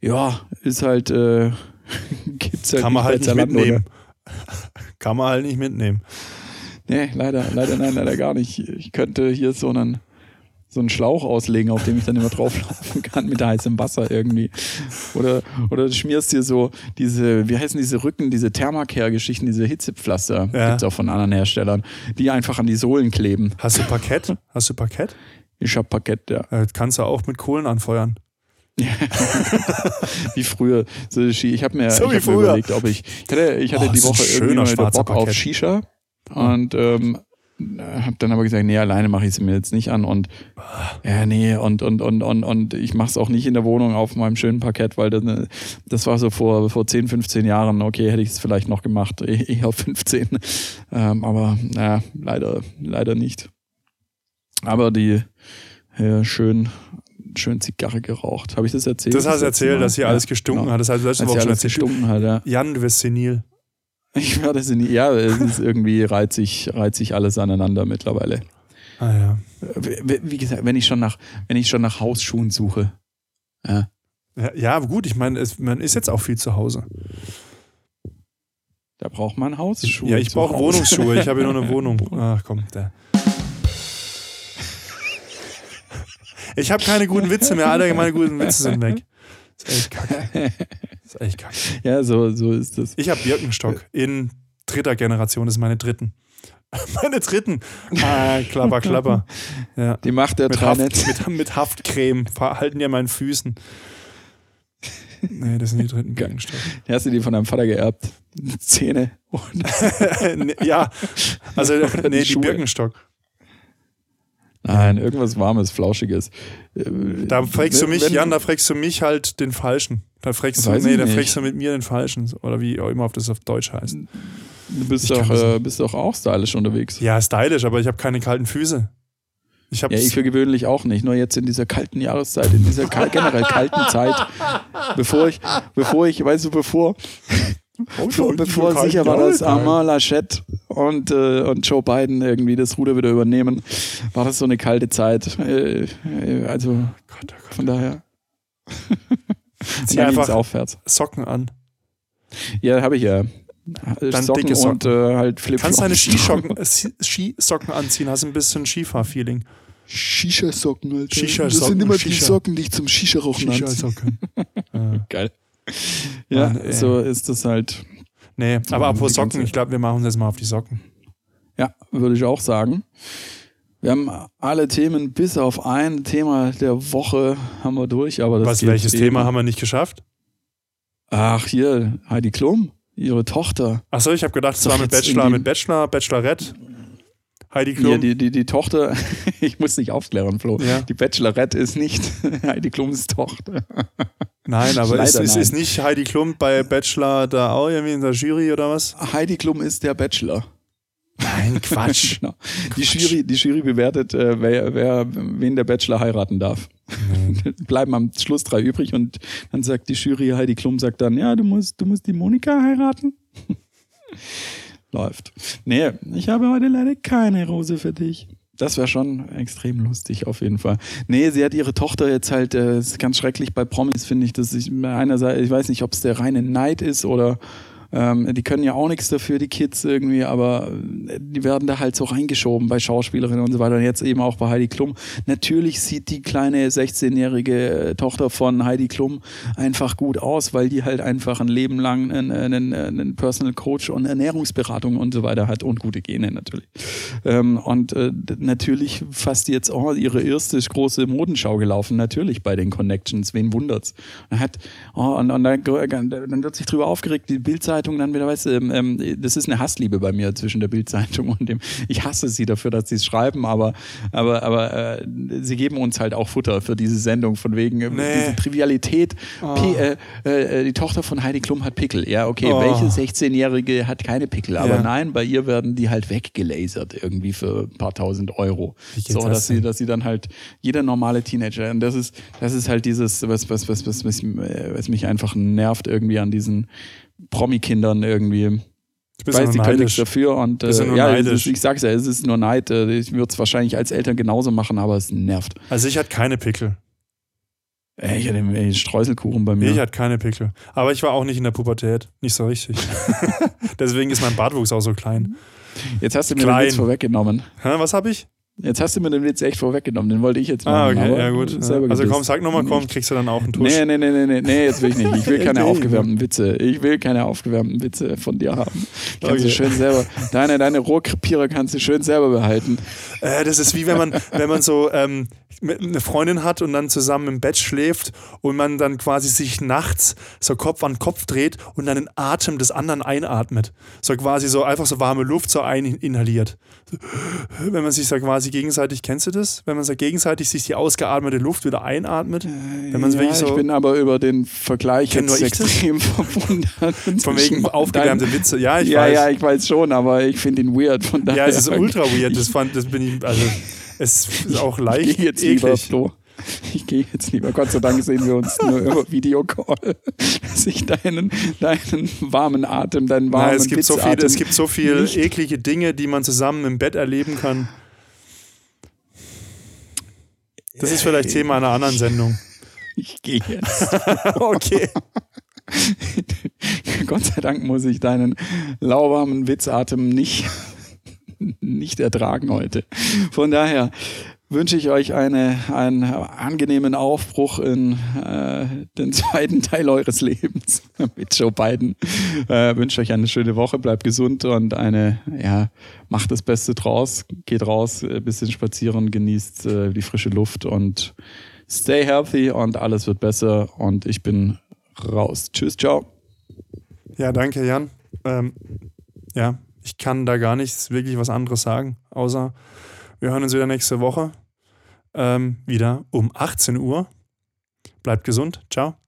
Speaker 2: Ja, ist halt, äh, gibt's halt
Speaker 1: Kann man halt nicht mitnehmen. Kann man halt nicht mitnehmen.
Speaker 2: Nee, leider, leider, nein, leider gar nicht. Ich könnte hier so einen, so einen Schlauch auslegen, auf dem ich dann immer drauflaufen kann mit heißem Wasser irgendwie. Oder, oder du schmierst dir so diese, wie heißen diese Rücken, diese Thermacare-Geschichten, diese Hitzepflaster,
Speaker 1: Ja.
Speaker 2: gibt's auch von anderen Herstellern, die einfach an die Sohlen kleben.
Speaker 1: Hast du Parkett? Hast du Parkett?
Speaker 2: Ich hab Parkett, ja.
Speaker 1: Äh, kannst du auch mit Kohlen anfeuern.
Speaker 2: Wie früher. So, ich habe mir,
Speaker 1: So
Speaker 2: ich hab mir überlegt, ob ich, ich hatte, ich hatte
Speaker 1: Oh,
Speaker 2: die Woche irgendwie mal Bock auf. Shisha. Und ähm, habe dann aber gesagt, nee, alleine mache ich es mir jetzt nicht an. Und ja, nee, und, und, und, und, und ich mache es auch nicht in der Wohnung auf meinem schönen Parkett, weil das, das war so vor, vor 10, 15 Jahren, okay, hätte ich es vielleicht noch gemacht, eh- eher 15, ähm, aber naja, leider, leider nicht. Aber die ja, schön, schön Zigarre geraucht. Habe ich das erzählt?
Speaker 1: Das hast du erzählt, dass hier
Speaker 2: Ja,
Speaker 1: alles gestunken
Speaker 2: genau.
Speaker 1: hat. Das du letzte Woche schon erzählt.
Speaker 2: gestunken hat, ja.
Speaker 1: Jan, du wirst senil.
Speaker 2: Ich werde sie nie. Ja, es ist irgendwie reizt sich, reizt sich alles aneinander mittlerweile.
Speaker 1: Ah ja.
Speaker 2: Wie wie gesagt, wenn ich schon nach, wenn ich schon nach Hausschuhen suche. Ja.
Speaker 1: Ja, ja gut, ich meine, es- man ist jetzt auch viel zu Hause.
Speaker 2: Da braucht man Hausschuhe.
Speaker 1: ja, ich brauche. Wohnungsschuhe. Ich habe ja nur eine Wohnung. Ach komm, der. Ich habe keine guten Witze mehr. Alle meine guten Witze sind weg. Das ist echt kacke. Das ist echt kacke.
Speaker 2: Ja, so, so ist das.
Speaker 1: Ich habe Birkenstock in dritter Generation. Das ist meine dritten. Meine dritten. Ah, klapper, klapper. Ja.
Speaker 2: Die Macht der
Speaker 1: Mit, Haft, mit, mit Haftcreme verhalten die an meinen Füßen. Nee, das sind die dritten Birkenstock.
Speaker 2: Die hast du die von deinem Vater geerbt. Zähne. Und
Speaker 1: ja, also nee,
Speaker 2: die.
Speaker 1: Birkenstock.
Speaker 2: Nein, irgendwas Warmes, Flauschiges. Äh,
Speaker 1: Da fragst du mich, Jan, da fragst du mich halt den Falschen. Da fragst du, nee, da fragst du mit mir den Falschen. Oder wie auch immer das auf Deutsch heißt.
Speaker 2: Du bist
Speaker 1: Ich
Speaker 2: doch, äh, bist doch auch stylisch unterwegs.
Speaker 1: Ja, stylisch, aber ich habe keine kalten Füße. Ich habe
Speaker 2: Ja, ich für gewöhnlich auch nicht. Nur jetzt in dieser kalten Jahreszeit, in dieser generell kalten Zeit, bevor ich, bevor ich, weißt du, bevor, bevor, bevor sicher war, dass Armand Laschet und, äh, und Joe Biden irgendwie das Ruder wieder übernehmen, war das so eine kalte Zeit. Äh, äh, also
Speaker 1: Gott, oh Gott.
Speaker 2: von daher.
Speaker 1: Zieh einfach
Speaker 2: aufwärts.
Speaker 1: Socken an.
Speaker 2: Ja, habe ich ja.
Speaker 1: Dann
Speaker 2: Socken,
Speaker 1: dicke
Speaker 2: und äh, halt Flipflops.
Speaker 1: Kannst deine Skisocken, äh, Skisocken anziehen, hast ein bisschen Skifahr-Feeling.
Speaker 2: Shisha-Socken, Alter.
Speaker 1: Shisha-Socken,
Speaker 2: das sind immer die
Speaker 1: Shisha.
Speaker 2: Socken, die ich zum Shisha-Rauchen anziehe.
Speaker 1: Shisha-Socken.
Speaker 2: Geil. Ja,
Speaker 1: Mann, ey.
Speaker 2: so ist das halt.
Speaker 1: nee, aber
Speaker 2: Ja,
Speaker 1: apropos Socken, ich glaube, wir machen uns jetzt mal auf die Socken.
Speaker 2: Ja, würde ich auch sagen. Wir haben alle Themen bis auf ein Thema der Woche haben wir durch, aber das
Speaker 1: Was, welches
Speaker 2: eben-
Speaker 1: Thema haben wir nicht geschafft?
Speaker 2: Ach, hier, Heidi Klum, ihre Tochter.
Speaker 1: Achso, ich habe gedacht, es war mit Bachelor, mit Bachelor, Bachelorette. Heidi
Speaker 2: Ja,
Speaker 1: Klum.
Speaker 2: die, die, die Tochter, ich muss nicht aufklären, Flo.
Speaker 1: Ja.
Speaker 2: Die Bachelorette ist nicht Heidi Klums Tochter.
Speaker 1: Nein, aber
Speaker 2: Leider
Speaker 1: ist,
Speaker 2: nein.
Speaker 1: ist nicht Heidi Klum bei Bachelor da auch irgendwie in der Jury oder was?
Speaker 2: Heidi Klum ist der Bachelor.
Speaker 1: Nein, Quatsch.
Speaker 2: Genau. Die, Jury, die Jury bewertet, äh, wer, wer, wen der Bachelor heiraten darf. Bleiben am Schluss drei übrig und dann sagt die Jury, Heidi Klum sagt dann, ja, du musst, du musst die Monika heiraten. Läuft. Nee, ich habe heute leider keine Rose für dich. Das wäre schon extrem lustig, auf jeden Fall. Nee, sie hat ihre Tochter jetzt halt, äh, ist ganz schrecklich bei Promis, finde ich, dass ich einerseits, ich weiß nicht, ob es der reine Neid ist oder ähm, die können ja auch nichts dafür, die Kids irgendwie, aber äh, die werden da halt so reingeschoben bei Schauspielerinnen und so weiter. Und jetzt eben auch bei Heidi Klum. Natürlich sieht die kleine 16-jährige äh, Tochter von Heidi Klum einfach gut aus, weil die halt einfach ein Leben lang einen, einen, einen Personal Coach und Ernährungsberatung und so weiter hat und gute Gene natürlich. Ähm, und äh, natürlich fast jetzt oh, ihre erste große Modenschau gelaufen, natürlich bei den Connections. Wen wundert's? Und hat, oh, und, und dann, dann wird sich drüber aufgeregt, die Bildzeitung dann wieder, weißt du, ähm, ähm, das ist eine Hassliebe bei mir zwischen der Bildzeitung und dem. Ich hasse sie dafür, dass sie es schreiben, aber, aber, aber äh, sie geben uns halt auch Futter für diese Sendung von wegen äh,
Speaker 1: Nee.
Speaker 2: diese Trivialität.
Speaker 1: Oh.
Speaker 2: P, äh, äh, die Tochter von Heidi Klum hat Pickel. Ja, okay,
Speaker 1: Oh.
Speaker 2: welche 16-Jährige hat keine Pickel? Aber
Speaker 1: Ja.
Speaker 2: nein, bei ihr werden die halt weggelasert irgendwie für ein paar tausend Euro. So,
Speaker 1: das
Speaker 2: dass sie, dass sie dann halt jeder normale Teenager, und das ist, das ist halt dieses, was, was, was, was, was, äh, was mich einfach nervt irgendwie an diesen Promi-Kindern irgendwie. Ich weiß, die können nichts dafür und äh, ja, ist, ich sag's ja, es ist nur Neid. Äh, Ich würde es wahrscheinlich als Eltern genauso machen, aber es nervt.
Speaker 1: Also ich hatte keine Pickel.
Speaker 2: Ey, ich hatte ey, Streuselkuchen bei mir.
Speaker 1: Ich hatte keine Pickel. Aber ich war auch nicht in der Pubertät. Nicht so richtig. Deswegen ist mein Bartwuchs auch so klein.
Speaker 2: Jetzt hast du mir
Speaker 1: Klein.
Speaker 2: den Witz vorweggenommen.
Speaker 1: Hä, was habe ich?
Speaker 2: Jetzt hast du mir den Witz echt vorweggenommen, den wollte ich jetzt
Speaker 1: Ah,
Speaker 2: machen.
Speaker 1: okay,
Speaker 2: aber
Speaker 1: ja gut. Also komm, sag nochmal, komm, kriegst du dann auch einen Tusch.
Speaker 2: Nee, nee, nee, nee, nee, nee, jetzt will ich nicht. Ich will keine aufgewärmten Witze. Ich will keine aufgewärmten Witze von dir haben. Kannst du
Speaker 1: Okay.
Speaker 2: schön selber, deine, deine Rohrkrepierer kannst du schön selber behalten.
Speaker 1: Äh, das ist wie wenn man, wenn man so ähm, mit- eine Freundin hat und dann zusammen im Bett schläft und man dann quasi sich nachts so Kopf an Kopf dreht und dann den Atem des anderen einatmet. So quasi so einfach so warme Luft so ein inhaliert. Wenn man sich so quasi gegenseitig, kennst du das? Wenn man so gegenseitig sich die ausgeatmete Luft wieder einatmet? Wenn man es
Speaker 2: ja,
Speaker 1: wirklich so
Speaker 2: ich bin aber über den Vergleich jetzt extrem verwundert.
Speaker 1: von wegen aufgewärmte Witze. Ja, ich
Speaker 2: ja,
Speaker 1: weiß.
Speaker 2: ja, ich weiß schon, aber ich finde ihn weird. Von daher
Speaker 1: ja, es ist ultra weird. Das, fand, das bin ich, also es ist auch leicht
Speaker 2: Ich gehe jetzt lieber,
Speaker 1: eklig.
Speaker 2: Flo. Ich gehe jetzt lieber. Gott sei Dank sehen wir uns nur über Videocall, dass ich deinen, deinen warmen Atem, deinen warmen
Speaker 1: Nein, es gibt so viel, es gibt so viel
Speaker 2: nicht-
Speaker 1: eklige Dinge, die man zusammen im Bett erleben kann. Das ist vielleicht Thema einer anderen Sendung.
Speaker 2: Ich gehe jetzt.
Speaker 1: Okay.
Speaker 2: Gott sei Dank muss ich deinen lauwarmen Witzatem nicht, nicht ertragen heute. Von daher wünsche ich euch eine, einen angenehmen Aufbruch in äh, den zweiten Teil eures Lebens mit Joe Biden. Äh, wünsche euch eine schöne Woche, bleibt gesund und eine, ja, macht das Beste draus, geht raus, ein bisschen spazieren, genießt äh, die frische Luft und stay healthy und alles wird besser und ich bin raus. Tschüss, ciao.
Speaker 1: Ja, danke, Jan. Ähm, ja, ich kann da gar nichts wirklich was anderes sagen, außer wir hören uns wieder nächste Woche. Ähm, wieder um 18 Uhr. Bleibt gesund. Ciao.